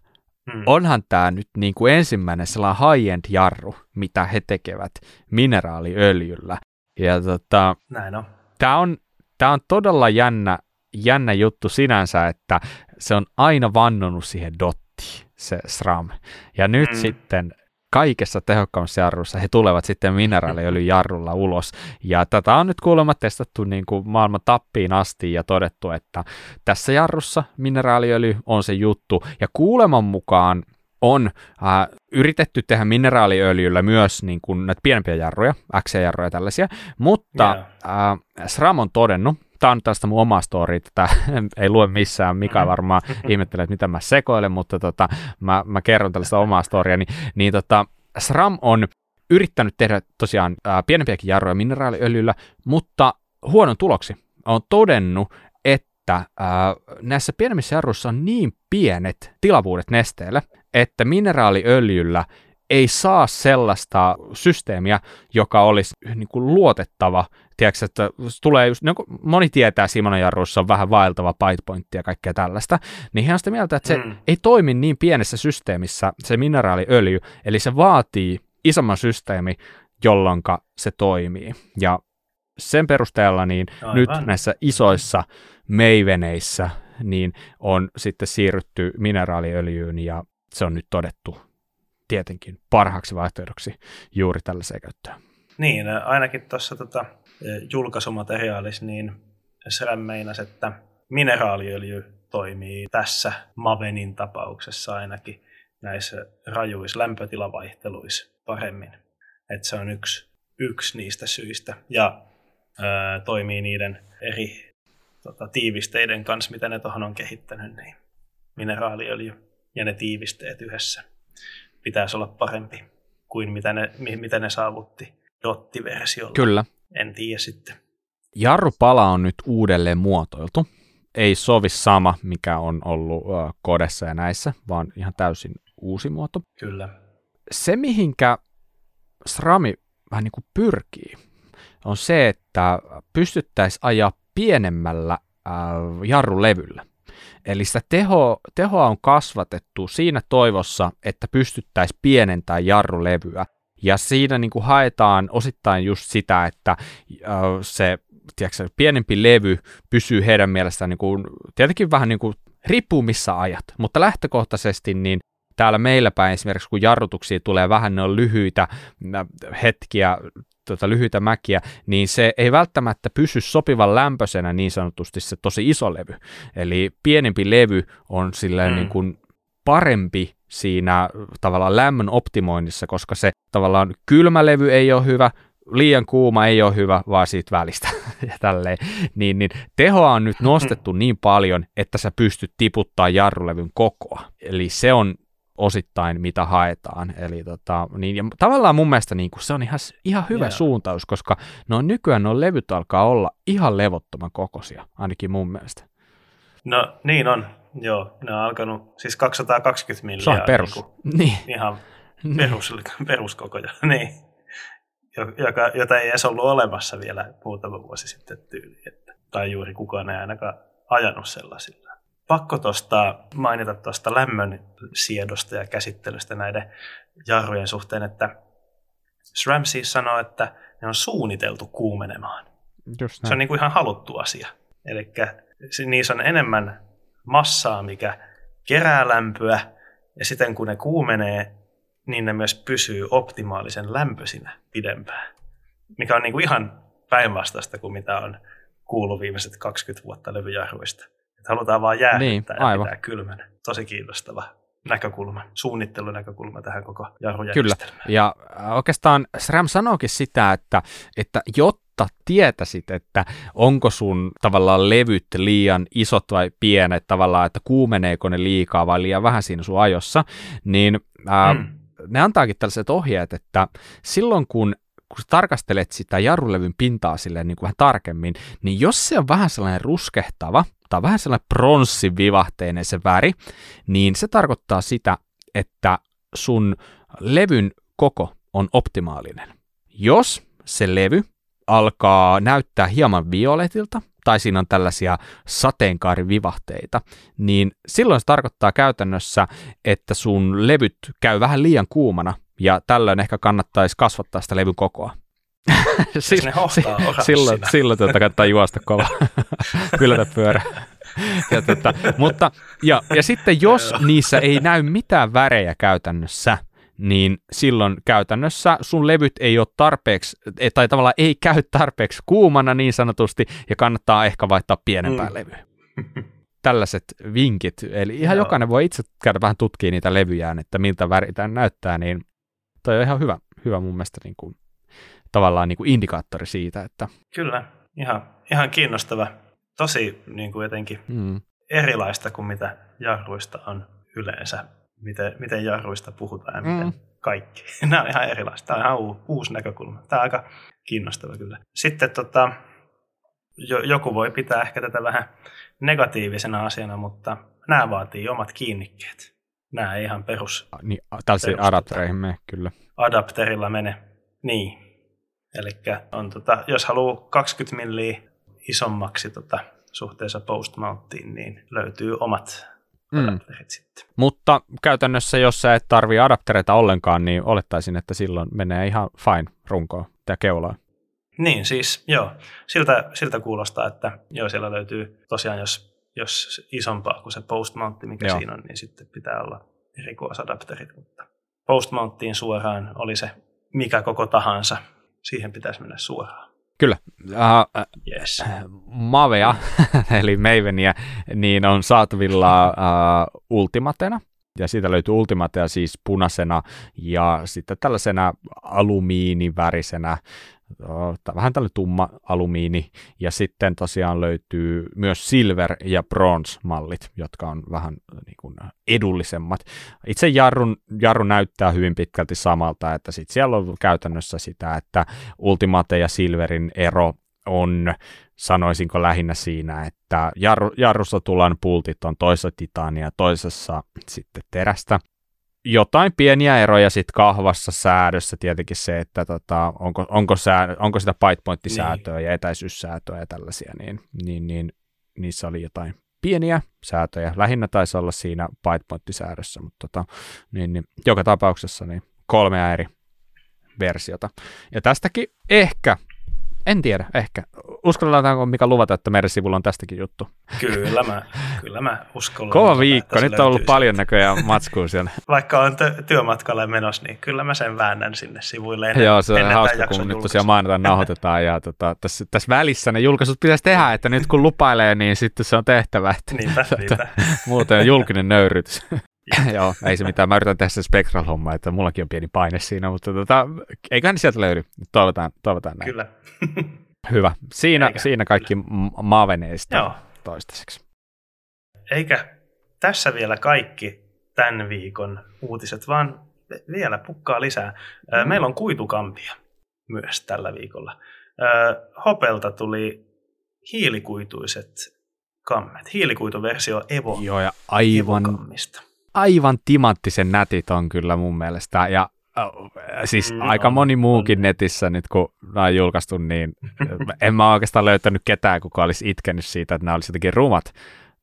Hmm. onhan tämä nyt niin kuin ensimmäinen sellainen high-end jarru, mitä he tekevät mineraaliöljyllä. Ja tota, Näin on. tämä on, tää on todella jännä, jännä juttu sinänsä, että se on aina vannonut siihen dottiin, se SRAM. Ja nyt Mm. sitten kaikessa tehokkaammassa jarrussa he tulevat sitten mineraaliöljyjarrulla ulos. Ja tätä on nyt kuulemma testattu niin kuin maailman tappiin asti ja todettu, että tässä jarrussa mineraaliöljy on se juttu. Ja kuuleman mukaan on äh, yritetty tehdä mineraaliöljyllä myös niin kuin näitä pienempiä jarruja, X-jarruja tällaisia, mutta Joo. äh, SRAM on todennut, tämä on tästä mun oma story, tätä ei lue missään, Mika varmaan ihmettelee, että mitä mä sekoilen, mutta tota, mä, mä kerron tällaista omaa storia, niin, niin tota, SRAM on yrittänyt tehdä tosiaan äh, pienempiäkin jarruja mineraaliöljyllä, mutta huonon tuloksi. On todennut, että äh, näissä pienemmissä jarruissa on niin pienet tilavuudet nesteelle, että mineraaliöljyllä ei saa sellaista systeemiä, joka olisi niin kuin luotettava. Tiedätkö, että tulee just, niin kuin moni tietää Simonon jarruissa on vähän vaeltava pointti ja kaikkea tällaista, niin hän on sitä mieltä, että se Mm. ei toimi niin pienessä systeemissä se mineraaliöljy, eli se vaatii isomman systeemi, jolloin se toimii. Ja sen perusteella niin Aivan. nyt näissä isoissa meiveneissä niin on sitten siirrytty mineraaliöljyyn ja se on nyt todettu tietenkin parhaaksi vaihtoehdoksi juuri tällaiseen käyttöön. Niin, ainakin tuossa tota, julkaisumateriaalissa niin SRAM meinasi, että mineraaliöljy toimii tässä Mavenin tapauksessa ainakin näissä rajuissa lämpötilavaihteluissa paremmin. Että se on yksi, yksi niistä syistä. Ja ää, toimii niiden eri tota, tiivisteiden kanssa, mitä ne tuohon on kehittänyt, niin mineraaliöljy ja ne tiivisteet yhdessä pitäisi olla parempi kuin mitä ne, mi- mitä ne saavutti dottiversiolla. Kyllä. En tiedä sitten. Jarrupala on nyt uudelleen muotoiltu. Ei sovi sama, mikä on ollut äh, kodessa ja näissä, vaan ihan täysin uusi muoto. Kyllä. Se, mihinkä SRAMi vähän niin kuin pyrkii, on se, että pystyttäisiin ajaa pienemmällä äh, jarrulevyllä. Eli sitä teho, tehoa on kasvatettu siinä toivossa, että pystyttäisiin pienentämään jarrulevyä. Ja siinä niin kuin haetaan osittain just sitä, että se tiedätkö, pienempi levy pysyy heidän mielestään niin kuin, tietenkin vähän niin kuin, riippuu missä ajat, mutta lähtökohtaisesti niin täällä meillä päin esimerkiksi, kun jarrutuksia tulee vähän, ne on lyhyitä nä- hetkiä, tota, lyhyitä mäkiä, niin se ei välttämättä pysy sopivan lämpöisenä niin sanotusti se tosi iso levy. Eli pienempi levy on silleen Mm. niin kuin parempi siinä tavallaan lämmön optimoinnissa, koska se tavallaan kylmä levy ei ole hyvä, liian kuuma ei ole hyvä, vaan siitä välistä. ja tälleen. Niin, niin tehoa on nyt nostettu niin paljon, että sä pystyt tiputtaa jarrulevyn kokoa. Eli se on osittain mitä haetaan. Eli tota, niin, ja tavallaan mun mielestä niin kuin se on ihan, ihan hyvä Joo. suuntaus, koska no nykyään nuo levyt alkaa olla ihan levottoman kokoisia, ainakin mun mielestä. No niin on. Joo, ne on alkanut, siis 220 milliä. Se on perus. Niin kuin, Niin. ihan niin. perus, peruskokoja. niin. Jo- Joka, jota ei edes ollut olemassa vielä muutama vuosi sitten tyyli. Että, tai juuri kukaan ei ainakaan ajanut sellaisilla. Pakko tosta, mainita tuosta lämmön siedosta ja käsittelystä näiden jarrujen suhteen, että SRAM siis sanoo, että ne on suunniteltu kuumenemaan. Just Se on näin. niin kuin ihan haluttu asia. Eli niissä on enemmän massaa, mikä kerää lämpöä, ja sitten kun ne kuumenee, niin ne myös pysyy optimaalisen lämpöisinä pidempään. Mikä on niin kuin ihan päinvastaista kuin mitä on kuullut viimeiset 20 vuotta levyjarruista. Että halutaan vaan jäähdyttää Niin, ja aivan. pitää kylmänä. Tosi kiinnostava näkökulma, suunnittelunäkökulma tähän koko Kyllä, jarrujärjestelmään. ja äh, oikeastaan SRAM sanookin sitä, että, että jotta tietäisit, että onko sun tavallaan levyt liian isot vai pienet, tavallaan, että kuumeneeko ne liikaa vai liian vähän siinä sun ajossa, niin ää, Mm. ne antaakin tällaiset ohjeet, että silloin kun kun tarkastelet sitä jarrulevyn pintaa silleen niin kuin vähän tarkemmin, niin jos se on vähän sellainen ruskehtava tai vähän sellainen pronssivivahteinen se väri, niin se tarkoittaa sitä, että sun levyn koko on optimaalinen. Jos se levy alkaa näyttää hieman violetilta, tai siinä on tällaisia sateenkaarivivahteita, niin silloin se tarkoittaa käytännössä, että sun levyt käy vähän liian kuumana, ja tällöin ehkä kannattaisi kasvattaa sitä levyn kokoa. Siis ne hohtaa silloin, silloin tuota kannattaa juosta kova. Kyllä pyörä. ja, tuota, mutta, ja, ja sitten jos niissä ei näy mitään värejä käytännössä, niin silloin käytännössä sun levyt ei ole tarpeeksi, tai tavallaan ei käy tarpeeksi kuumana niin sanotusti, ja kannattaa ehkä vaihtaa pienempää mm. levyä. Tällaiset vinkit, eli ihan Joo. jokainen voi itse käydä vähän tutkia niitä levyjään, että miltä väri tämä näyttää, niin toi on ihan hyvä, hyvä mun mielestä niin kuin, tavallaan niin kuin indikaattori siitä, että... Kyllä, ihan, ihan kiinnostava. Tosi niin kuin jotenkin mm. erilaista kuin mitä jarruista on yleensä miten, miten jarruista puhutaan ja miten mm. kaikki. Nämä on ihan erilaista. Tämä on ihan uusi näkökulma. Tämä on aika kiinnostava kyllä. Sitten tota, joku voi pitää ehkä tätä vähän negatiivisena asiana, mutta nämä vaatii omat kiinnikkeet. Nämä ihan perus. Niin, tällaisiin adaptereihin me kyllä. Adapterilla mene. Niin. Eli on tota, jos haluaa 20 milliä isommaksi tota, suhteessa postmounttiin, niin löytyy omat mm. sitten. Mutta käytännössä, jos sä et tarvii adaptereita ollenkaan, niin olettaisin, että silloin menee ihan fine runkoon ja keulaa. Niin, siis joo. Siltä, siltä kuulostaa, että joo, siellä löytyy tosiaan, jos, jos isompaa kuin se postmountti, mikä joo. siinä on, niin sitten pitää olla erikoisadapterit. Mutta postmounttiin suoraan oli se mikä koko tahansa, siihen pitäisi mennä suoraan. Kyllä. Uh, yes. Mavea, eli Mavenia, niin on saatavilla uh, Ultimatena. Ja siitä löytyy Ultimatea siis punaisena ja sitten tällaisena alumiinivärisenä vähän tällainen tumma alumiini, ja sitten tosiaan löytyy myös silver- ja bronze-mallit, jotka on vähän niin kuin edullisemmat. Itse jarrun, jarru näyttää hyvin pitkälti samalta, että sit siellä on käytännössä sitä, että Ultimate ja Silverin ero on sanoisinko lähinnä siinä, että jarru, jarrussa tullaan pultit on toisessa titania, toisessa sitten terästä, jotain pieniä eroja sitten kahvassa säädössä, tietenkin se, että tota, onko, onko, sää, onko sitä bytepoint-säätöä niin. ja etäisyyssäätöä ja tällaisia, niin, niin, niin niissä oli jotain pieniä säätöjä. Lähinnä taisi olla siinä bytepoint-säädössä, mutta tota, niin, niin, joka tapauksessa niin kolmea eri versiota. Ja tästäkin ehkä en tiedä, ehkä. Uskalletaanko mikä luvata, että meidän sivulla on tästäkin juttu? Kyllä mä, kyllä mä uskallan. Kova viikko, nyt on ollut paljon näköjään matskua siellä. Vaikka on t- työmatkalle menossa, niin kyllä mä sen väännän sinne sivuille ennen, Joo, se on hauska, kun nyt tosiaan mainitaan nauhoitetaan ja tota, tässä, tässä, välissä ne julkaisut pitäisi tehdä, että nyt kun lupailee, niin sitten se on tehtävä. Että, niinpä, niinpä. Muuten on julkinen nöyrytys. Joo, ei se mitään. Mä yritän tehdä se Spectral-homma, että mullakin on pieni paine siinä, mutta tota, eiköhän sieltä löydy. Toivotaan, toivotaan näin. Kyllä. Hyvä. Siinä, siinä kaikki Maveneista Joo. toistaiseksi. Eikä tässä vielä kaikki tämän viikon uutiset, vaan vielä pukkaa lisää. Mm. Meillä on kuitukampia myös tällä viikolla. Hopelta tuli hiilikuituiset kammet. Hiilikuituversio Evo Joo, ja aivan, aivan timanttisen nätit on kyllä mun mielestä. Ja siis mm, aika on, moni muukin netissä nyt, kun nämä on julkaistu, niin en mä oikeastaan löytänyt ketään, kuka olisi itkenyt siitä, että nämä olisi jotenkin rumat.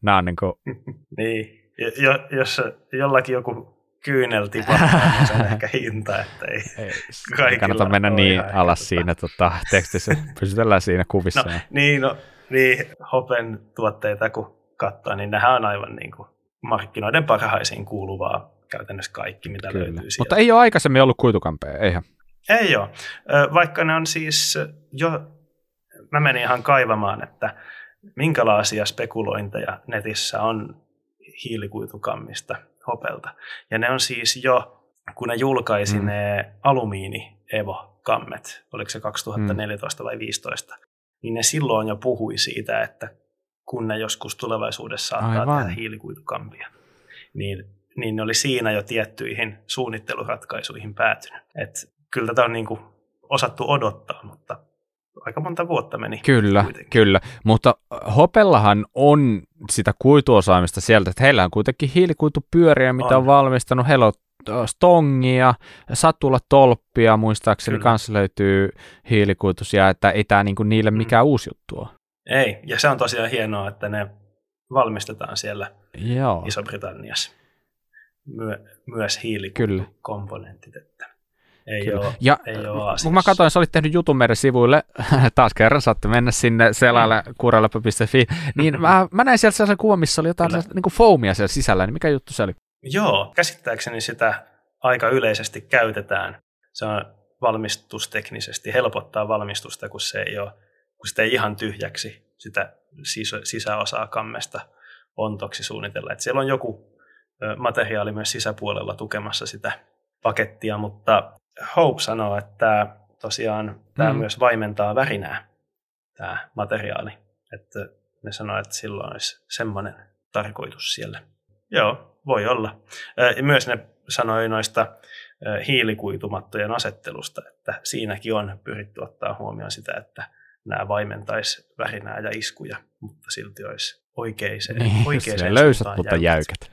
Nämä on niin kuin... niin, jo, jos jollakin joku kyynel tipahtaa, niin se on ehkä hinta, että ei, ei kaikilla kannata mennä niin alas siinä tota, tekstissä, pysytellään siinä kuvissa. No, niin, no, niin, Hopen tuotteita kun katsoo, niin nehän on aivan niin kuin markkinoiden parhaisiin kuuluvaa käytännössä kaikki, mitä Kyllä. löytyy sieltä. Mutta ei ole aikaisemmin ollut kuitukampeja, eihän? Ei ole. Vaikka ne on siis jo, mä menin ihan kaivamaan, että minkälaisia spekulointeja netissä on hiilikuitukammista hopelta. Ja ne on siis jo, kun ne julkaisi mm. ne alumiini Evo-kammet, oliko se 2014 mm. vai 2015, niin ne silloin jo puhui siitä, että kun ne joskus tulevaisuudessa saattaa Aivan. tehdä hiilikuitukampia, niin niin ne oli siinä jo tiettyihin suunnitteluratkaisuihin päätynyt. Et kyllä tätä on niin kuin osattu odottaa, mutta aika monta vuotta meni. Kyllä, kuitenkin. kyllä. Mutta Hopellahan on sitä kuituosaamista sieltä, että heillä on kuitenkin hiilikuitupyöriä, mitä on, on valmistanut. Heillä on stongia, satula tolppia, muistaakseni Kyllä. kanssa löytyy hiilikuitusia, että ei tämä niinku niille mm. mikään mm. uusi juttu ole. Ei, ja se on tosiaan hienoa, että ne valmistetaan siellä Joo. Iso-Britanniassa. My- myös hiilikuitukomponentit, että ei Kyllä. ole, ja ei ole kun mä katsoin, sä olit tehnyt jutun meidän sivuille, taas kerran saatte mennä sinne selaille mm. kuralepa.fi, niin mä, mä näin sieltä sellaisen kuvan, missä oli jotain niin kuin foamia siellä sisällä, niin mikä juttu se oli? Joo, käsittääkseni sitä aika yleisesti käytetään. Se on valmistusteknisesti helpottaa valmistusta, kun se ei ole, kun sitä ei ihan tyhjäksi sitä sisäosaa kammesta ontoksi suunnitella. Et siellä on joku materiaali myös sisäpuolella tukemassa sitä pakettia, mutta Hope sanoo, että tosiaan tämä mm. myös vaimentaa värinää, tämä materiaali. Että ne sanoo, että silloin olisi semmoinen tarkoitus siellä. Joo, voi olla. Ja myös ne sanoi noista hiilikuitumattojen asettelusta, että siinäkin on pyritty ottaa huomioon sitä, että nämä vaimentaisi värinää ja iskuja, mutta silti olisi oikeiseen, niin, oikeiseen löysät, mutta jäykät.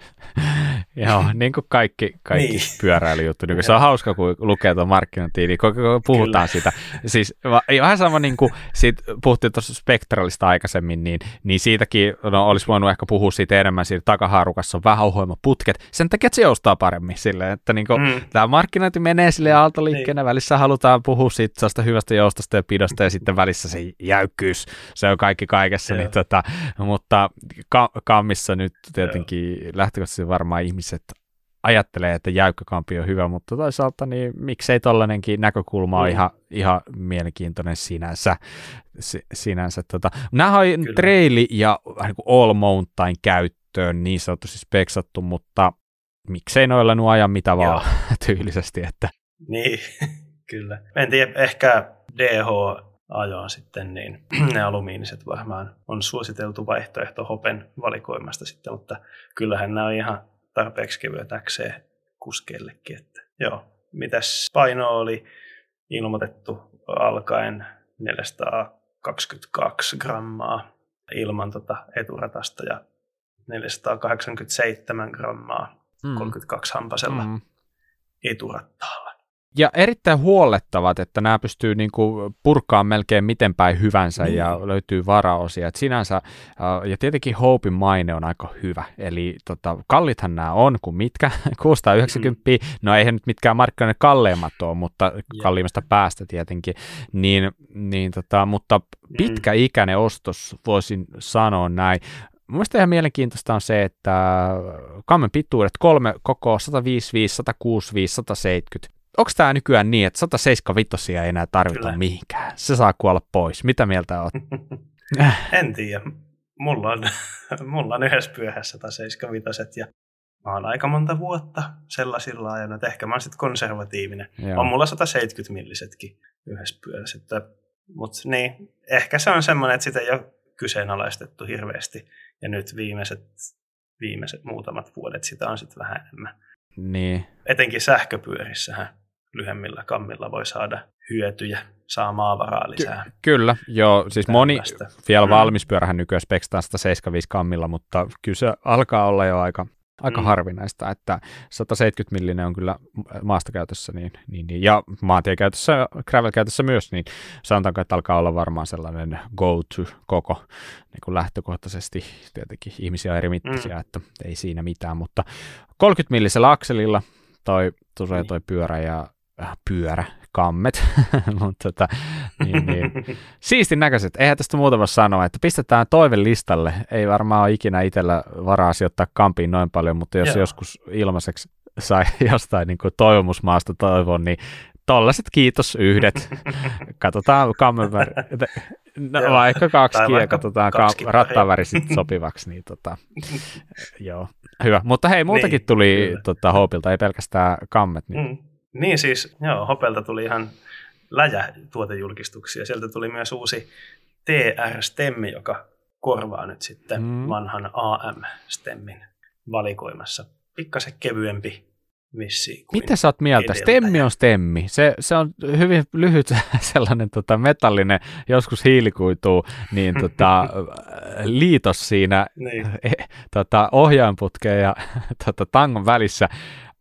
Joo, niin kuin kaikki, kaikki niin. pyöräilyjuttu. Niin se on hauska, kun lukee tuon markkinointiin, kun puhutaan Kyllä. sitä. Siis vähän sama niin kuin siitä, puhuttiin tuossa Spektralista aikaisemmin, niin, niin siitäkin no, olisi voinut ehkä puhua siitä enemmän, siitä takahaarukassa on vähän putket, sen takia, että se joustaa paremmin silleen, että niin kuin, mm. tämä markkinointi menee sille aaltoliikkeenä, niin. välissä halutaan puhua siitä hyvästä joustosta ja pidosta, ja sitten välissä se jäykkyys, se on kaikki kaikessa, niin, tota, mutta ka- kammissa nyt tietenkin Joo. lähtökohtaisesti varmaan ihmiset ajattelee, että jäykkäkampi on hyvä, mutta toisaalta niin miksei tollainenkin näkökulma ole mm. ihan, ihan mielenkiintoinen sinänsä. sinänsä tota. Nämä on Kyllä. traili ja niin kuin all mountain käyttöön niin sanotusti speksattu, mutta miksei noilla nuo aja mitä vaan tyylisesti. Että. Niin, kyllä. En tiedä, ehkä DH ajoon sitten, niin ne alumiiniset varmaan on suositeltu vaihtoehto Hopen valikoimasta sitten, mutta kyllähän nämä on ihan tarpeeksi XC kuskeillekin. Että, joo. Mitäs paino oli ilmoitettu alkaen 422 grammaa ilman tota eturatasta ja 487 grammaa mm. 32 hampasella mm. eturattaalla. Ja erittäin huolettavat, että nämä pystyy niin kuin purkaamaan melkein miten päin hyvänsä mm. ja löytyy varaosia. Et sinänsä, ja tietenkin Hopein maine on aika hyvä. Eli tota, kallithan nämä on kuin mitkä, 690, mm. no eihän nyt mitkään markkinoiden kalleimmat ole, mutta kalliimmasta päästä tietenkin. Niin, niin tota, mutta mm. pitkäikäinen ostos voisin sanoa näin. Mielestäni ihan mielenkiintoista on se, että kammen pituudet kolme koko 155, 165, 170 onko tämä nykyään niin, että 175 ei enää tarvita Kyllä. mihinkään? Se saa kuolla pois. Mitä mieltä olet? en tiedä. Mulla on, mulla on yhdessä pyöhässä 175 ja mä oon aika monta vuotta sellaisilla ajanut. Ehkä mä oon sitten konservatiivinen. Joo. On mulla 170 millisetkin yhdessä pyöhässä. Mutta niin, ehkä se on semmoinen, että sitä ei ole kyseenalaistettu hirveästi. Ja nyt viimeiset, viimeiset muutamat vuodet sitä on sitten vähän enemmän. Niin. Etenkin sähköpyörissähän lyhyemmillä kammilla voi saada hyötyjä, saa maavaraa lisää. Ky- kyllä, joo, siis moni vielä mm. valmis pyörähän nykyään spekstaan 175 kammilla, mutta kyllä se alkaa olla jo aika, aika mm. harvinaista, että 170 millinen on kyllä maastokäytössä niin, niin, niin, ja maantiekäytössä, gravel-käytössä myös, niin sanotaanko, että alkaa olla varmaan sellainen go-to koko niin kuin lähtökohtaisesti. Tietenkin ihmisiä on eri mittaisia, mm. että ei siinä mitään, mutta 30 millisellä akselilla toi, toi, niin. toi pyörä ja äh, pyörä, kammet, mutta tota, niin, niin. siistin näköiset. Eihän tästä muuta voi sanoa, että pistetään listalle. Ei varmaan ole ikinä itsellä varaa sijoittaa kampiin noin paljon, mutta jos Joo. joskus ilmaiseksi sai jostain niin toivomusmaasta toivon, niin tollaset kiitos yhdet. katsotaan kammen No, joo. vaikka kaksi ja katsotaan ka- rattaväri sitten sopivaksi, niin tota, joo, hyvä. Mutta hei, muutakin niin, tuli tota, Hopilta, ei pelkästään kammet. Niin, mm. Niin siis, joo, Hopelta tuli ihan läjä tuotejulkistuksia. Sieltä tuli myös uusi TR-stemmi, joka korvaa nyt sitten mm. vanhan AM-stemmin valikoimassa. Pikkasen kevyempi missi. Mitä sä oot mieltä? Edeltäjä. Stemmi on stemmi. Se, se on hyvin lyhyt sellainen tota, metallinen, joskus hiilikuituu, niin tota, liitos siinä niin. eh, tota, ohjaanputkeen ja tota, tangon välissä.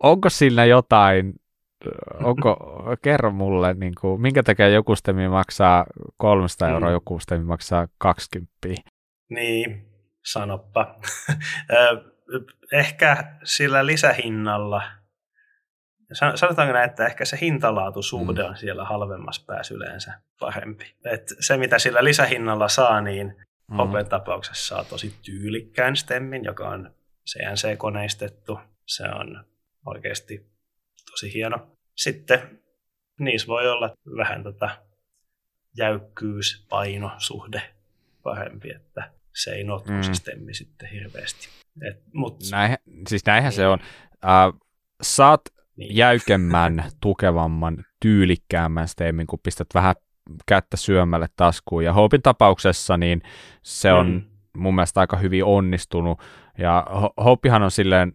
Onko siinä jotain, onko, kerro mulle, niin kuin, minkä takia joku stemmi maksaa 300 euroa, mm. joku stemmi maksaa 20? Niin, sanoppa. Ehkä sillä lisähinnalla – sanotaanko näin, että ehkä se hintalaatusuhde mm. on siellä halvemmassa päässä yleensä parempi. Et se, mitä sillä lisähinnalla saa, niin mm. Hopen tapauksessa saa tosi tyylikkään stemmin, joka on CNC-koneistettu. Se on oikeasti tosi hieno. Sitten niissä voi olla vähän tota jäykkyys, paino, suhde parempi, että se ei notku mm. se stemmi sitten hirveästi. Et, mut, Näin, siis näinhän niin. se on. Uh, saat niin. jäykemmän, tukevamman, tyylikkäämmän steamin, kun pistät vähän kättä syömälle taskuun. Ja Hopin tapauksessa niin se on mm. mun mielestä aika hyvin onnistunut. Ja Hopihan on silleen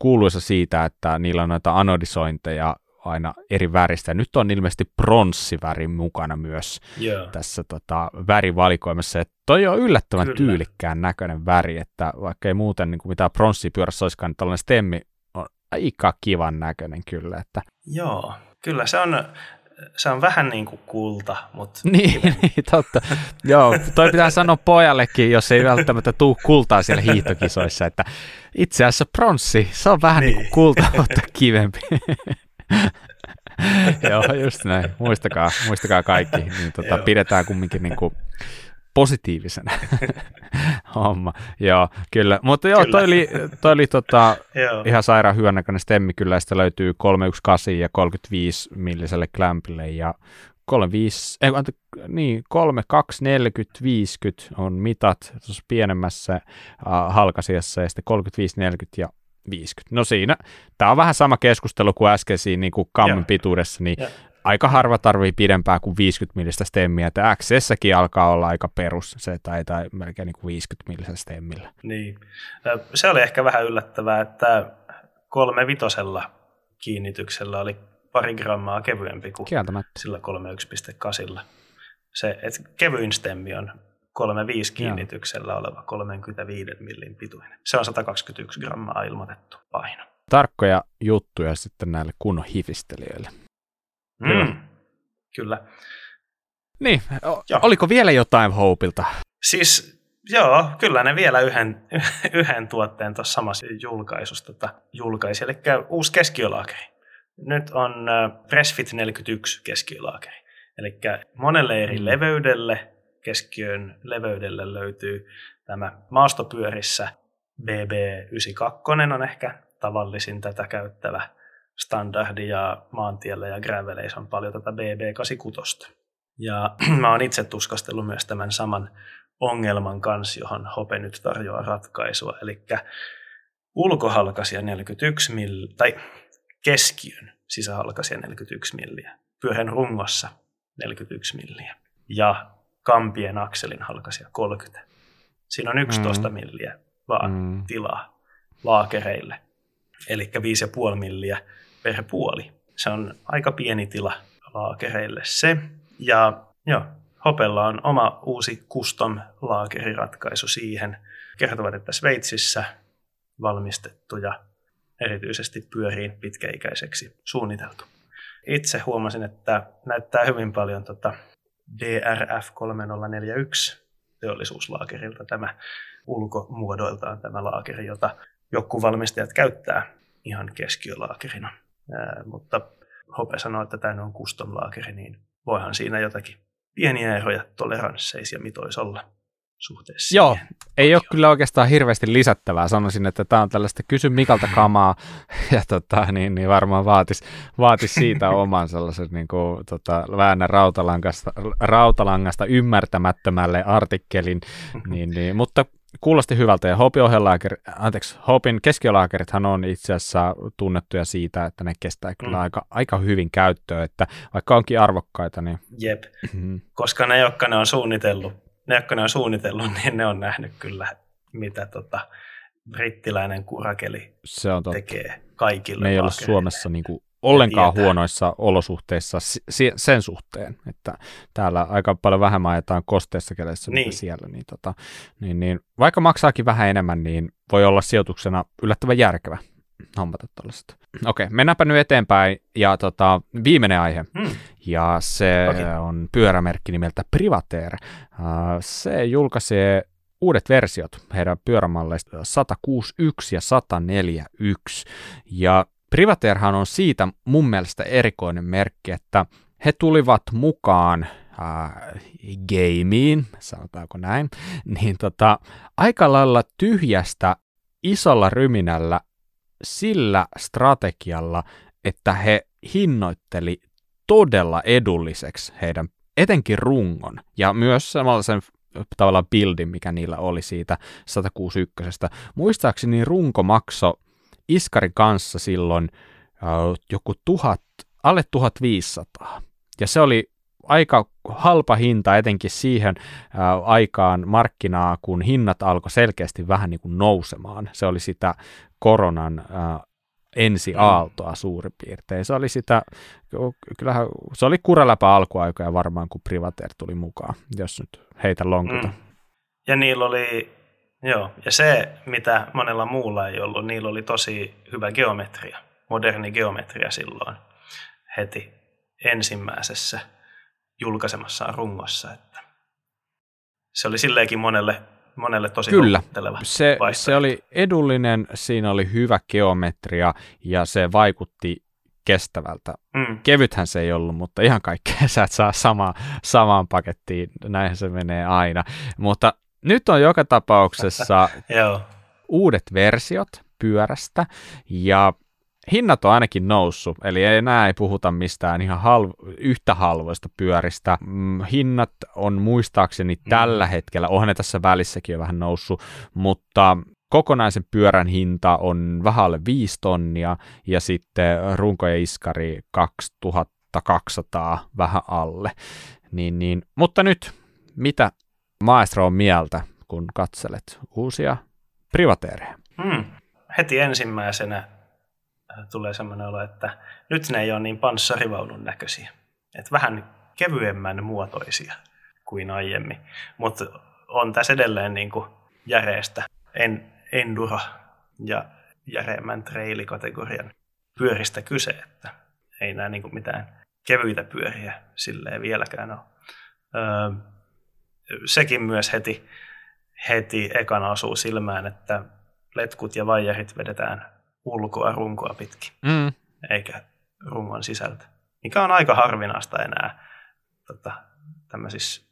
kuuluisa siitä, että niillä on noita anodisointeja aina eri väristä. Nyt on ilmeisesti pronssiväri mukana myös yeah. tässä tota, värivalikoimassa. Et toi on yllättävän Kyllä. tyylikkään näköinen väri, että vaikka ei muuten niin kuin mitään pronssipyörässä olisikaan, niin tällainen stemmi aika kivan näköinen kyllä. Että... Joo, kyllä se on, se on vähän niin kuin kulta, mutta... niin, niin, totta. Joo, toi pitää sanoa pojallekin, jos ei välttämättä tuu kultaa siellä hiihtokisoissa, että itse asiassa pronssi, se on vähän niin, niin kuin kulta, mutta kivempi. Joo, just näin. Muistakaa, muistakaa kaikki. Niin tota, pidetään kumminkin niin kuin positiivisena homma. Joo, kyllä. Mutta joo, kyllä. toi oli, toi oli tota, ihan sairaan hyvän näköinen stemmi kyllä. Sitä löytyy 318 ja 35 milliselle klämpille ja 35, ei, anta, niin, 3, 2, 40, 50 on mitat tuossa pienemmässä uh, halkasiassa ja sitten 35, 40 ja 50. No siinä, tämä on vähän sama keskustelu kuin äskeisiin niin kuin kammin pituudessa, niin ja aika harva tarvii pidempää kuin 50 millistä stemmiä, että xs alkaa olla aika perus se, tai, tai melkein niin kuin 50 millisellä stemmillä. Niin. Se oli ehkä vähän yllättävää, että kolme vitosella kiinnityksellä oli pari grammaa kevyempi kuin sillä 31.8. Se, että kevyin stemmi on 3,5 kiinnityksellä oleva 35 millin pituinen. Se on 121 grammaa ilmoitettu paino. Tarkkoja juttuja sitten näille kunnon hifistelijöille. Kyllä. Mm, kyllä. Niin, joo. oliko vielä jotain Hopeilta? Siis joo, kyllä ne vielä yhden, yhden tuotteen tuossa samassa julkaisussa tota, julkaisi, eli uusi keskiölaakeri. Nyt on Pressfit 41 keskiölaakeri. Eli monelle eri mm. leveydelle, keskiön leveydelle löytyy tämä maastopyörissä BB92 on ehkä tavallisin tätä käyttävä standardi ja maantiellä ja graveleissä on paljon tätä BB86. Ja mä oon itse tuskastellut myös tämän saman ongelman kanssa, johon Hope nyt tarjoaa ratkaisua. Eli ulkohalkasia 41 mill, tai keskiön sisähalkasia 41 milliä, pyörän rungossa 41 milliä ja kampien akselin halkasia 30. Siinä on 11 mm. milliä vaan mm. tilaa laakereille, eli 5,5 milliä per puoli. Se on aika pieni tila laakereille se. Ja joo, Hopella on oma uusi custom laakeriratkaisu siihen. Kertovat, että Sveitsissä valmistettu ja erityisesti pyöriin pitkäikäiseksi suunniteltu. Itse huomasin, että näyttää hyvin paljon tota DRF 3041 teollisuuslaakerilta tämä ulkomuodoiltaan tämä laakeri, jota joku valmistajat käyttää ihan keskiölaakerina. Ää, mutta Hope sanoi, että tämä on custom laakeri, niin voihan siinä jotakin pieniä eroja toleransseissa ja mitoissa olla suhteessa. Joo, ei ole kyllä oikeastaan hirveästi lisättävää. Sanoisin, että tämä on tällaista kysy Mikalta kamaa ja tota, niin, niin varmaan vaatisi vaatis siitä oman sellaisen niin kuin, tota, väännä rautalangasta, rautalangasta ymmärtämättömälle artikkelin. Niin, niin, mutta kuulosti hyvältä ja Hopin, anteeksi, Hopin keskiolaakerithan on itse asiassa tunnettuja siitä, että ne kestää kyllä mm. aika, aika hyvin käyttöä, että vaikka onkin arvokkaita, niin... Jep, mm-hmm. koska ne, jotka ne on suunnitellut, ne, jotka ne on suunnitellut, niin ne on nähnyt kyllä, mitä tota, brittiläinen kurakeli Se on totta. tekee kaikille. Me ei ole Suomessa niin kuin ollenkaan tietää. huonoissa olosuhteissa sen suhteen, että täällä aika paljon vähemmän ajetaan kosteessa keleissä niin. siellä, niin, tota, niin, niin, vaikka maksaakin vähän enemmän, niin voi olla sijoituksena yllättävän järkevä hommata tuollaista. Okei, okay, mennäänpä nyt eteenpäin, ja tota, viimeinen aihe, hmm. ja se okay. on pyörämerkki nimeltä Privateer. Uh, se julkaisee uudet versiot heidän pyörämalleista 161 ja 141, ja Privateerhan on siitä mun mielestä erikoinen merkki, että he tulivat mukaan äh, gameen, sanotaanko näin, niin tota, aika lailla tyhjästä isolla ryminällä sillä strategialla, että he hinnoitteli todella edulliseksi heidän etenkin rungon ja myös samalla sen tavallaan buildin, mikä niillä oli siitä 161. Muistaakseni runko maksoi Iskarin kanssa silloin joku tuhat, alle 1500. Ja se oli aika halpa hinta etenkin siihen uh, aikaan markkinaa, kun hinnat alkoi selkeästi vähän niin kuin nousemaan. Se oli sitä koronan uh, ensi mm. aaltoa suurin piirtein. Se oli sitä, kyllähän se oli kuraläpä alkuaikoja varmaan, kun Privateer tuli mukaan, jos nyt heitä lonkuta. Mm. Ja niillä oli Joo, ja se, mitä monella muulla ei ollut, niillä oli tosi hyvä geometria, moderni geometria silloin heti ensimmäisessä julkaisemassaan rungossa. Että se oli silleenkin monelle, monelle tosi Kyllä, se, se oli edullinen, siinä oli hyvä geometria ja se vaikutti kestävältä. Mm. Kevythän se ei ollut, mutta ihan kaikkea sä et saa sama, samaan pakettiin, näinhän se menee aina. Mutta nyt on joka tapauksessa uudet versiot pyörästä ja hinnat on ainakin noussut, eli ei enää ei puhuta mistään ihan halv- yhtä halvoista pyöristä. Mm, hinnat on muistaakseni mm. tällä hetkellä, onhan ne tässä välissäkin jo vähän noussut, mutta kokonaisen pyörän hinta on vähän alle 5 tonnia ja sitten runko ja iskari 2200 vähän alle. Niin, niin. Mutta nyt, mitä maestro on mieltä, kun katselet uusia privateereja? Hmm. Heti ensimmäisenä tulee sellainen olo, että nyt ne ei ole niin panssarivaunun näköisiä. Että vähän kevyemmän muotoisia kuin aiemmin. Mutta on tässä edelleen niin kuin järeestä en, enduro ja järeemmän trailikategorian pyöristä kyse, että ei nämä niin kuin mitään kevyitä pyöriä silleen vieläkään ole. Öö, sekin myös heti, heti ekana osuu silmään, että letkut ja vaijerit vedetään ulkoa runkoa pitkin, mm. eikä rungon sisältä. Mikä on aika harvinaista enää tota, tämmöisissä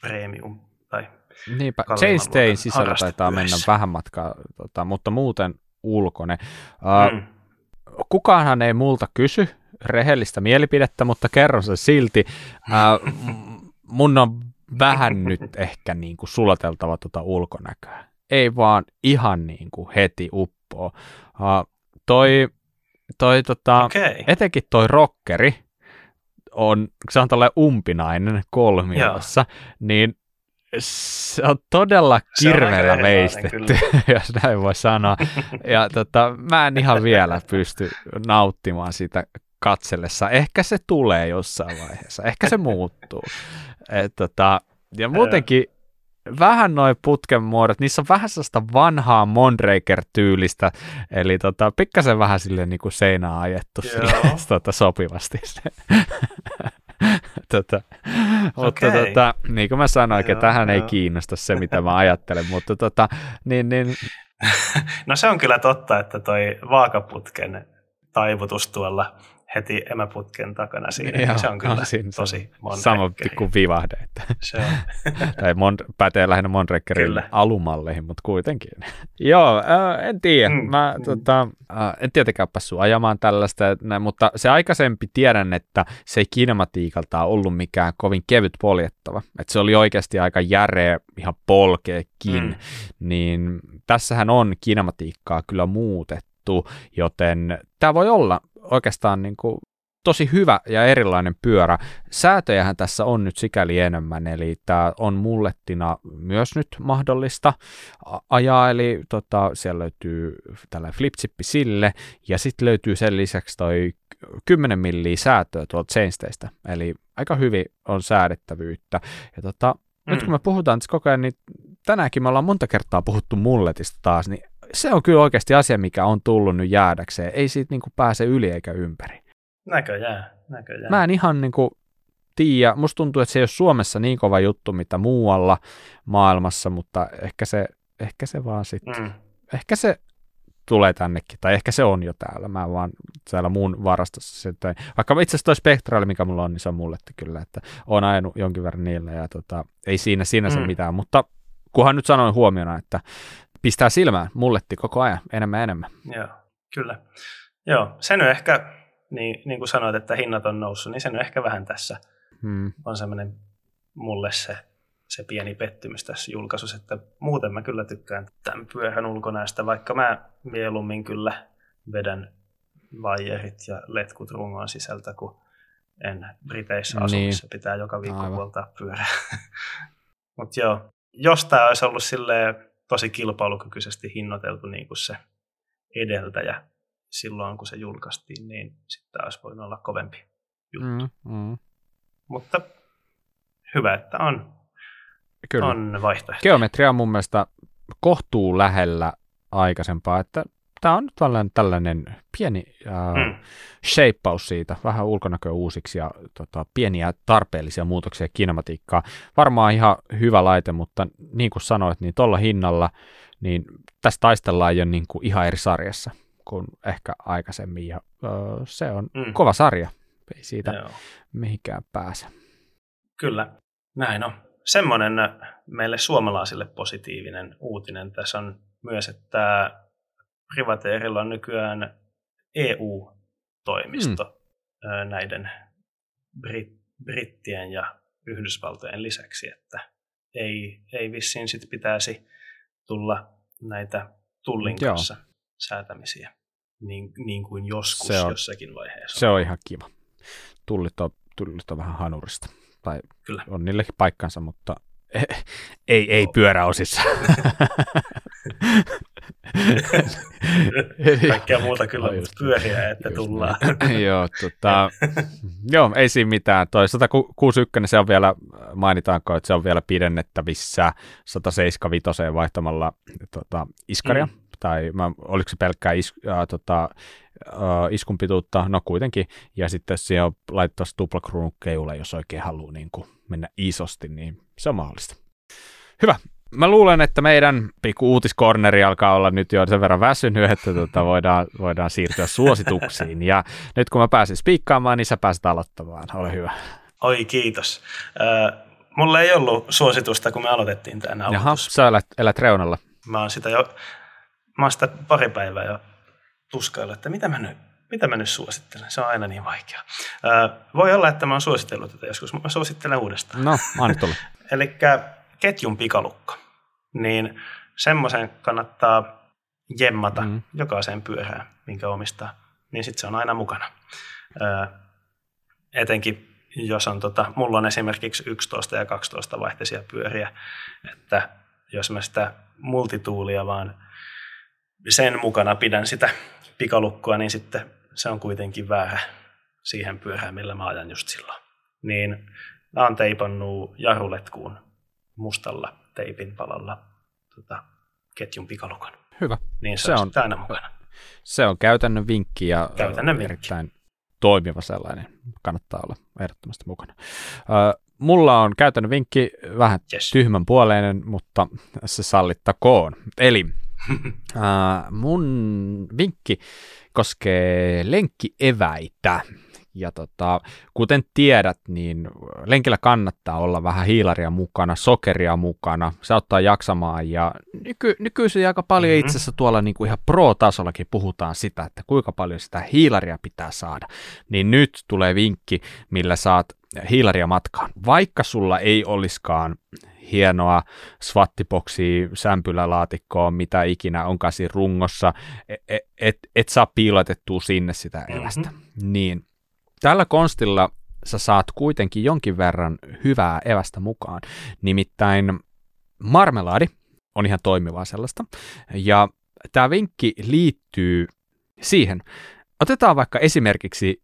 premium tai Niinpä, Chainstayn sisällä taitaa mennä vähän matkaa, tota, mutta muuten ulkone. Uh, mm. Kukaanhan ei multa kysy rehellistä mielipidettä, mutta kerron sen silti. Uh, mun on vähän nyt ehkä niin kuin sulateltava tuota ulkonäköä. Ei vaan ihan niin kuin heti uppoo. Uh, toi, toi tota, okay. etenkin toi rockeri, on, se on tällainen umpinainen kolmiossa, niin se on todella kirveellä veistetty, jos näin voi sanoa. Ja tota, mä en ihan vielä pysty nauttimaan siitä katsellessa. Ehkä se tulee jossain vaiheessa, ehkä se muuttuu. Et, tota, ja muutenkin vähän noin putken muodot, niissä on vähän sellaista vanhaa Mondraker-tyylistä, eli tota, pikkasen vähän sille niin kuin seinää ajettu sille, tota, sopivasti. tota, mutta okay. tota, niin kuin mä sanoin, että tähän ei kiinnosta se, mitä mä ajattelen, mutta tota, niin, niin... no se on kyllä totta, että toi vaakaputken taivutus tuolla heti emäputken takana siinä. Joo, se on kyllä on siinä tosi Sama kuin vivahde. Että. Se on. tai mon- pätee lähinnä Monrekkerin alumalleihin, mutta kuitenkin. Joo, äh, en tiedä. Mm. Mä mm. Tota, äh, en tietenkään päässyt ajamaan tällaista, näin, mutta se aikaisempi tiedän, että se ei kinematiikalta ollut mikään kovin kevyt poljettava. Että se oli oikeasti aika järeä, ihan polkeekin. Mm. Niin tässähän on kinematiikkaa kyllä muutettu, joten tämä voi olla oikeastaan niin kuin tosi hyvä ja erilainen pyörä. Säätöjähän tässä on nyt sikäli enemmän, eli tämä on mullettina myös nyt mahdollista ajaa, eli tota, siellä löytyy tällä flipchippi sille, ja sitten löytyy sen lisäksi toi 10 milliä säätöä tuolta chainsteistä, eli aika hyvin on säädettävyyttä. Ja tota, mm. nyt kun me puhutaan tässä koko ajan, niin tänäänkin me ollaan monta kertaa puhuttu mulletista taas, niin se on kyllä oikeasti asia, mikä on tullut nyt jäädäkseen. Ei siitä niin kuin pääse yli eikä ympäri. Näköjään, näköjään. Mä en ihan niin kuin tiedä. Musta tuntuu, että se ei ole Suomessa niin kova juttu, mitä muualla maailmassa, mutta ehkä se, ehkä se vaan sitten, mm. ehkä se tulee tännekin, tai ehkä se on jo täällä, mä vaan täällä muun varastossa sitten, vaikka itse asiassa toi Spectral, mikä mulla on, niin se on mulle kyllä, että on ajanut jonkin verran niillä, ja tota, ei siinä sinänsä mm. mitään, mutta kunhan nyt sanoin huomiona, että pistää silmään mulletti koko ajan, enemmän enemmän. Joo, kyllä. Joo, sen on ehkä, niin, niin kuin sanoit, että hinnat on noussut, niin sen on ehkä vähän tässä hmm. on semmoinen mulle se, se pieni pettymys tässä julkaisussa, että muuten mä kyllä tykkään tämän pyörän ulkonäöstä, vaikka mä mieluummin kyllä vedän vaijerit ja letkut rungon sisältä, kun en Briteissä asu, niin. missä pitää joka viikko Aivan. puoltaa pyörää. Mutta joo, jos tämä olisi ollut tosi kilpailukykyisesti hinnoiteltu niin kuin se edeltäjä silloin, kun se julkaistiin, niin sitten olisi voinut olla kovempi juttu. Mm, mm. Mutta hyvä, että on, Kyllä. on vaihtoehto. Geometria on mun mielestä kohtuu lähellä aikaisempaa, että tämä on tällainen, tällainen pieni äh, mm. shapeaus siitä, vähän ulkonäköä uusiksi ja tota, pieniä tarpeellisia muutoksia kinematiikkaa. Varmaan ihan hyvä laite, mutta niin kuin sanoit, niin tuolla hinnalla, niin tässä taistellaan jo niin kuin ihan eri sarjassa kuin ehkä aikaisemmin ja äh, se on mm. kova sarja, ei siitä Joo. mihinkään pääse. Kyllä, näin on. Semmoinen meille suomalaisille positiivinen uutinen tässä on myös, että Privateerilla on nykyään EU-toimisto hmm. näiden Brit- brittien ja Yhdysvaltojen lisäksi, että ei, ei vissiin sit pitäisi tulla näitä tullin kanssa Joo. säätämisiä, niin, niin kuin joskus se on, jossakin vaiheessa. Se on ihan kiva. Tullit on, tullit on vähän hanurista. Tai Kyllä. on niillekin paikkansa, mutta ei, ei pyöräosissa. Kaikkea muuta kyllä pyöriä, että tullaan. joo, tota, joo, ei siinä mitään. Toi 161 se on vielä, mainitaanko, että se on vielä pidennettävissä 175 vaihtamalla tota, iskaria. Mm. Tai mä, oliko se pelkkää is, äh, tota, äh, iskun pituutta, no kuitenkin. Ja sitten on laittaisi tuplakruunun keule, jos oikein haluaa niin kuin mennä isosti, niin se on mahdollista. Hyvä, mä luulen, että meidän pikku uutiskorneri alkaa olla nyt jo sen verran väsynyt, että tuota, voidaan, voidaan siirtyä suosituksiin. Ja nyt kun mä pääsin spiikkaamaan, niin sä pääset aloittamaan. Ole hyvä. Oi, kiitos. Äh, mulla ei ollut suositusta, kun me aloitettiin tämän aloitus. Jaha, sä elät, elät reunalla. Mä oon sitä jo, mä oon sitä pari päivää jo tuskailla, että mitä mä nyt, mitä mä nyt suosittelen. Se on aina niin vaikeaa. Äh, voi olla, että mä oon suositellut tätä joskus, mutta mä suosittelen uudestaan. No, anna Eli ketjun pikalukko, niin semmoisen kannattaa jemmata mm. jokaiseen pyörään, minkä omistaa, niin sitten se on aina mukana. Öö, etenkin jos on, tota, mulla on esimerkiksi 11 ja 12 vaihteisia pyöriä, että jos mä sitä multituulia vaan sen mukana pidän sitä pikalukkoa, niin sitten se on kuitenkin väärä siihen pyörään, millä mä ajan just silloin. Niin mä oon teipannut jaruletkuun mustalla teipin palalla tota, ketjun pikalukon. Hyvä. Niin se, se on aina mukana. Se on käytännön vinkki ja käytännön erittäin vinkki. toimiva sellainen. Kannattaa olla ehdottomasti mukana. Uh, mulla on käytännön vinkki, vähän yes. tyhmän puoleinen, mutta se sallittakoon. Eli uh, mun vinkki koskee lenkkieväitä. Ja tota, kuten tiedät, niin lenkillä kannattaa olla vähän hiilaria mukana, sokeria mukana, se auttaa jaksamaan ja nyky, nykyisin aika paljon mm-hmm. itse asiassa tuolla niin kuin ihan pro-tasollakin puhutaan sitä, että kuinka paljon sitä hiilaria pitää saada. Niin nyt tulee vinkki, millä saat hiilaria matkaan. Vaikka sulla ei olisikaan hienoa swattiboksia, sämpylälaatikkoa, mitä ikinä onkaan siinä rungossa, et, et, et saa piilotettua sinne sitä evästä. Mm-hmm. Niin tällä konstilla sä saat kuitenkin jonkin verran hyvää evästä mukaan. Nimittäin marmelaadi on ihan toimivaa sellaista. Ja tämä vinkki liittyy siihen. Otetaan vaikka esimerkiksi,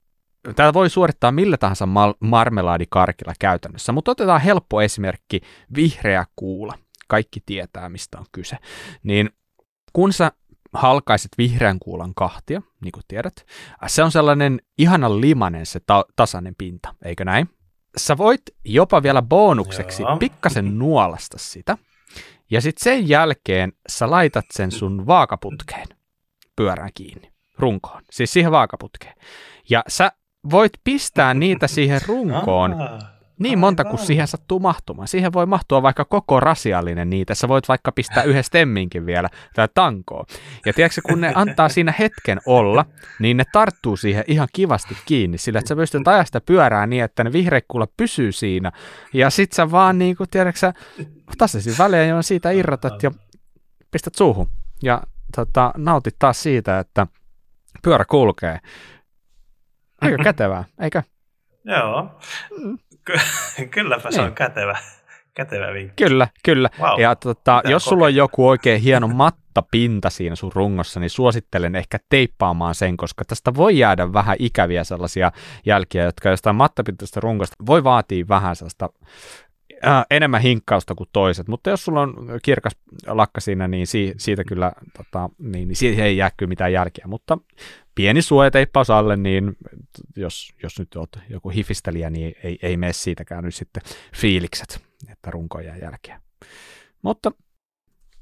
tämä voi suorittaa millä tahansa mal- marmelaadikarkilla käytännössä, mutta otetaan helppo esimerkki, vihreä kuula. Kaikki tietää, mistä on kyse. Niin kun sä halkaiset vihreän kuulan kahtia, niin kuin tiedät, se on sellainen ihanan limanen se ta- tasainen pinta, eikö näin? Sä voit jopa vielä bonukseksi Joo. pikkasen nuolasta sitä, ja sitten sen jälkeen sä laitat sen sun vaakaputkeen pyörään kiinni, runkoon, siis siihen vaakaputkeen. Ja sä voit pistää niitä siihen runkoon niin monta kuin siihen sattuu mahtumaan. Siihen voi mahtua vaikka koko rasiallinen niitä. Sä voit vaikka pistää yhden stemminkin vielä tai tankoa. Ja tiedätkö, kun ne antaa siinä hetken olla, niin ne tarttuu siihen ihan kivasti kiinni. Sillä että sä pystyt ajaa sitä pyörää niin, että ne vihreikkuulla pysyy siinä. Ja sit sä vaan niin kuin, tiedätkö sä, tasaisin välein siitä irrotat ja pistät suuhun. Ja tota, nautit taas siitä, että pyörä kulkee. Aika kätevää, eikö? Joo. Ky- kylläpä se niin. on kätevä, kätevä vinkki. Kyllä, kyllä. Wow. Ja tota, jos sulla on joku oikein hieno mattapinta siinä sun rungossa, niin suosittelen ehkä teippaamaan sen, koska tästä voi jäädä vähän ikäviä sellaisia jälkiä, jotka jostain mattapintaista rungosta voi vaatia vähän sellaista äh, enemmän hinkkausta kuin toiset, mutta jos sulla on kirkas lakka siinä, niin si- siitä kyllä, tota, niin, niin siihen ei jää kyllä mitään jälkeä, mutta pieni suojateippaus alle, niin jos, jos nyt olet joku hifistelijä, niin ei, ei mene siitäkään nyt sitten fiilikset, että runko jää jälkeä. Mutta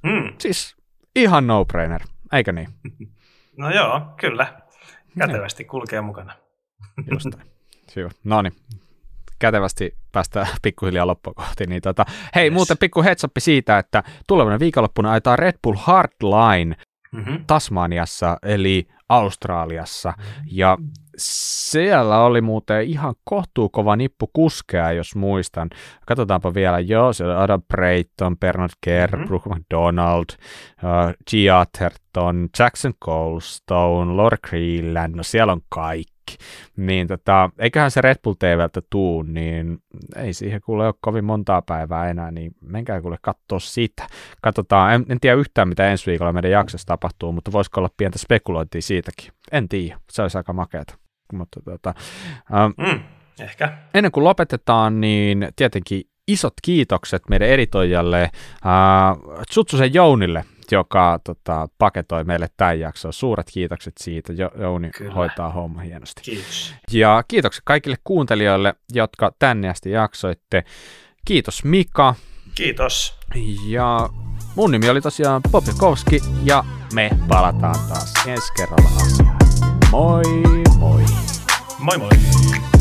mm. siis ihan no-brainer, eikö niin? No joo, kyllä. Kätevästi kulkee mukana. Hyvä. No niin, kätevästi päästään pikkuhiljaa loppuun kohti. Niin tota, hei, yes. muuten pikku heads siitä, että tulevana viikonloppuna ajetaan Red Bull Hardline mm-hmm. Tasmaniassa, eli Australiassa. Ja siellä oli muuten ihan kohtuukova nippu kuskea, jos muistan. Katsotaanpa vielä. Joo, siellä on Adam Brayton, Bernard Kerr, mm-hmm. Brooke McDonald, uh, G. Atherton, Jackson Colstone, Laura Creeland. No siellä on kaikki niin tota, eiköhän se Red Bull TVltä tuu, niin ei siihen kuule ole kovin montaa päivää enää, niin menkää kuule katsoa sitä. Katsotaan, en, en tiedä yhtään mitä ensi viikolla meidän jaksossa tapahtuu, mutta voisiko olla pientä spekulointia siitäkin. En tiedä, se olisi aika makeata. Mutta tota, ähm, mm, ehkä. Ennen kuin lopetetaan, niin tietenkin isot kiitokset meidän editoijalle äh, Tsutsusen Jounille, joka tota, paketoi meille tämän jakson. Suuret kiitokset siitä. Jo, Jouni Kyllä. hoitaa homma hienosti. Kiitos. Ja kiitokset kaikille kuuntelijoille, jotka tänne asti jaksoitte. Kiitos Mika. Kiitos. Ja mun nimi oli tosiaan Popikowski ja me palataan taas ensi kerralla asiaan. Moi moi! Moi moi!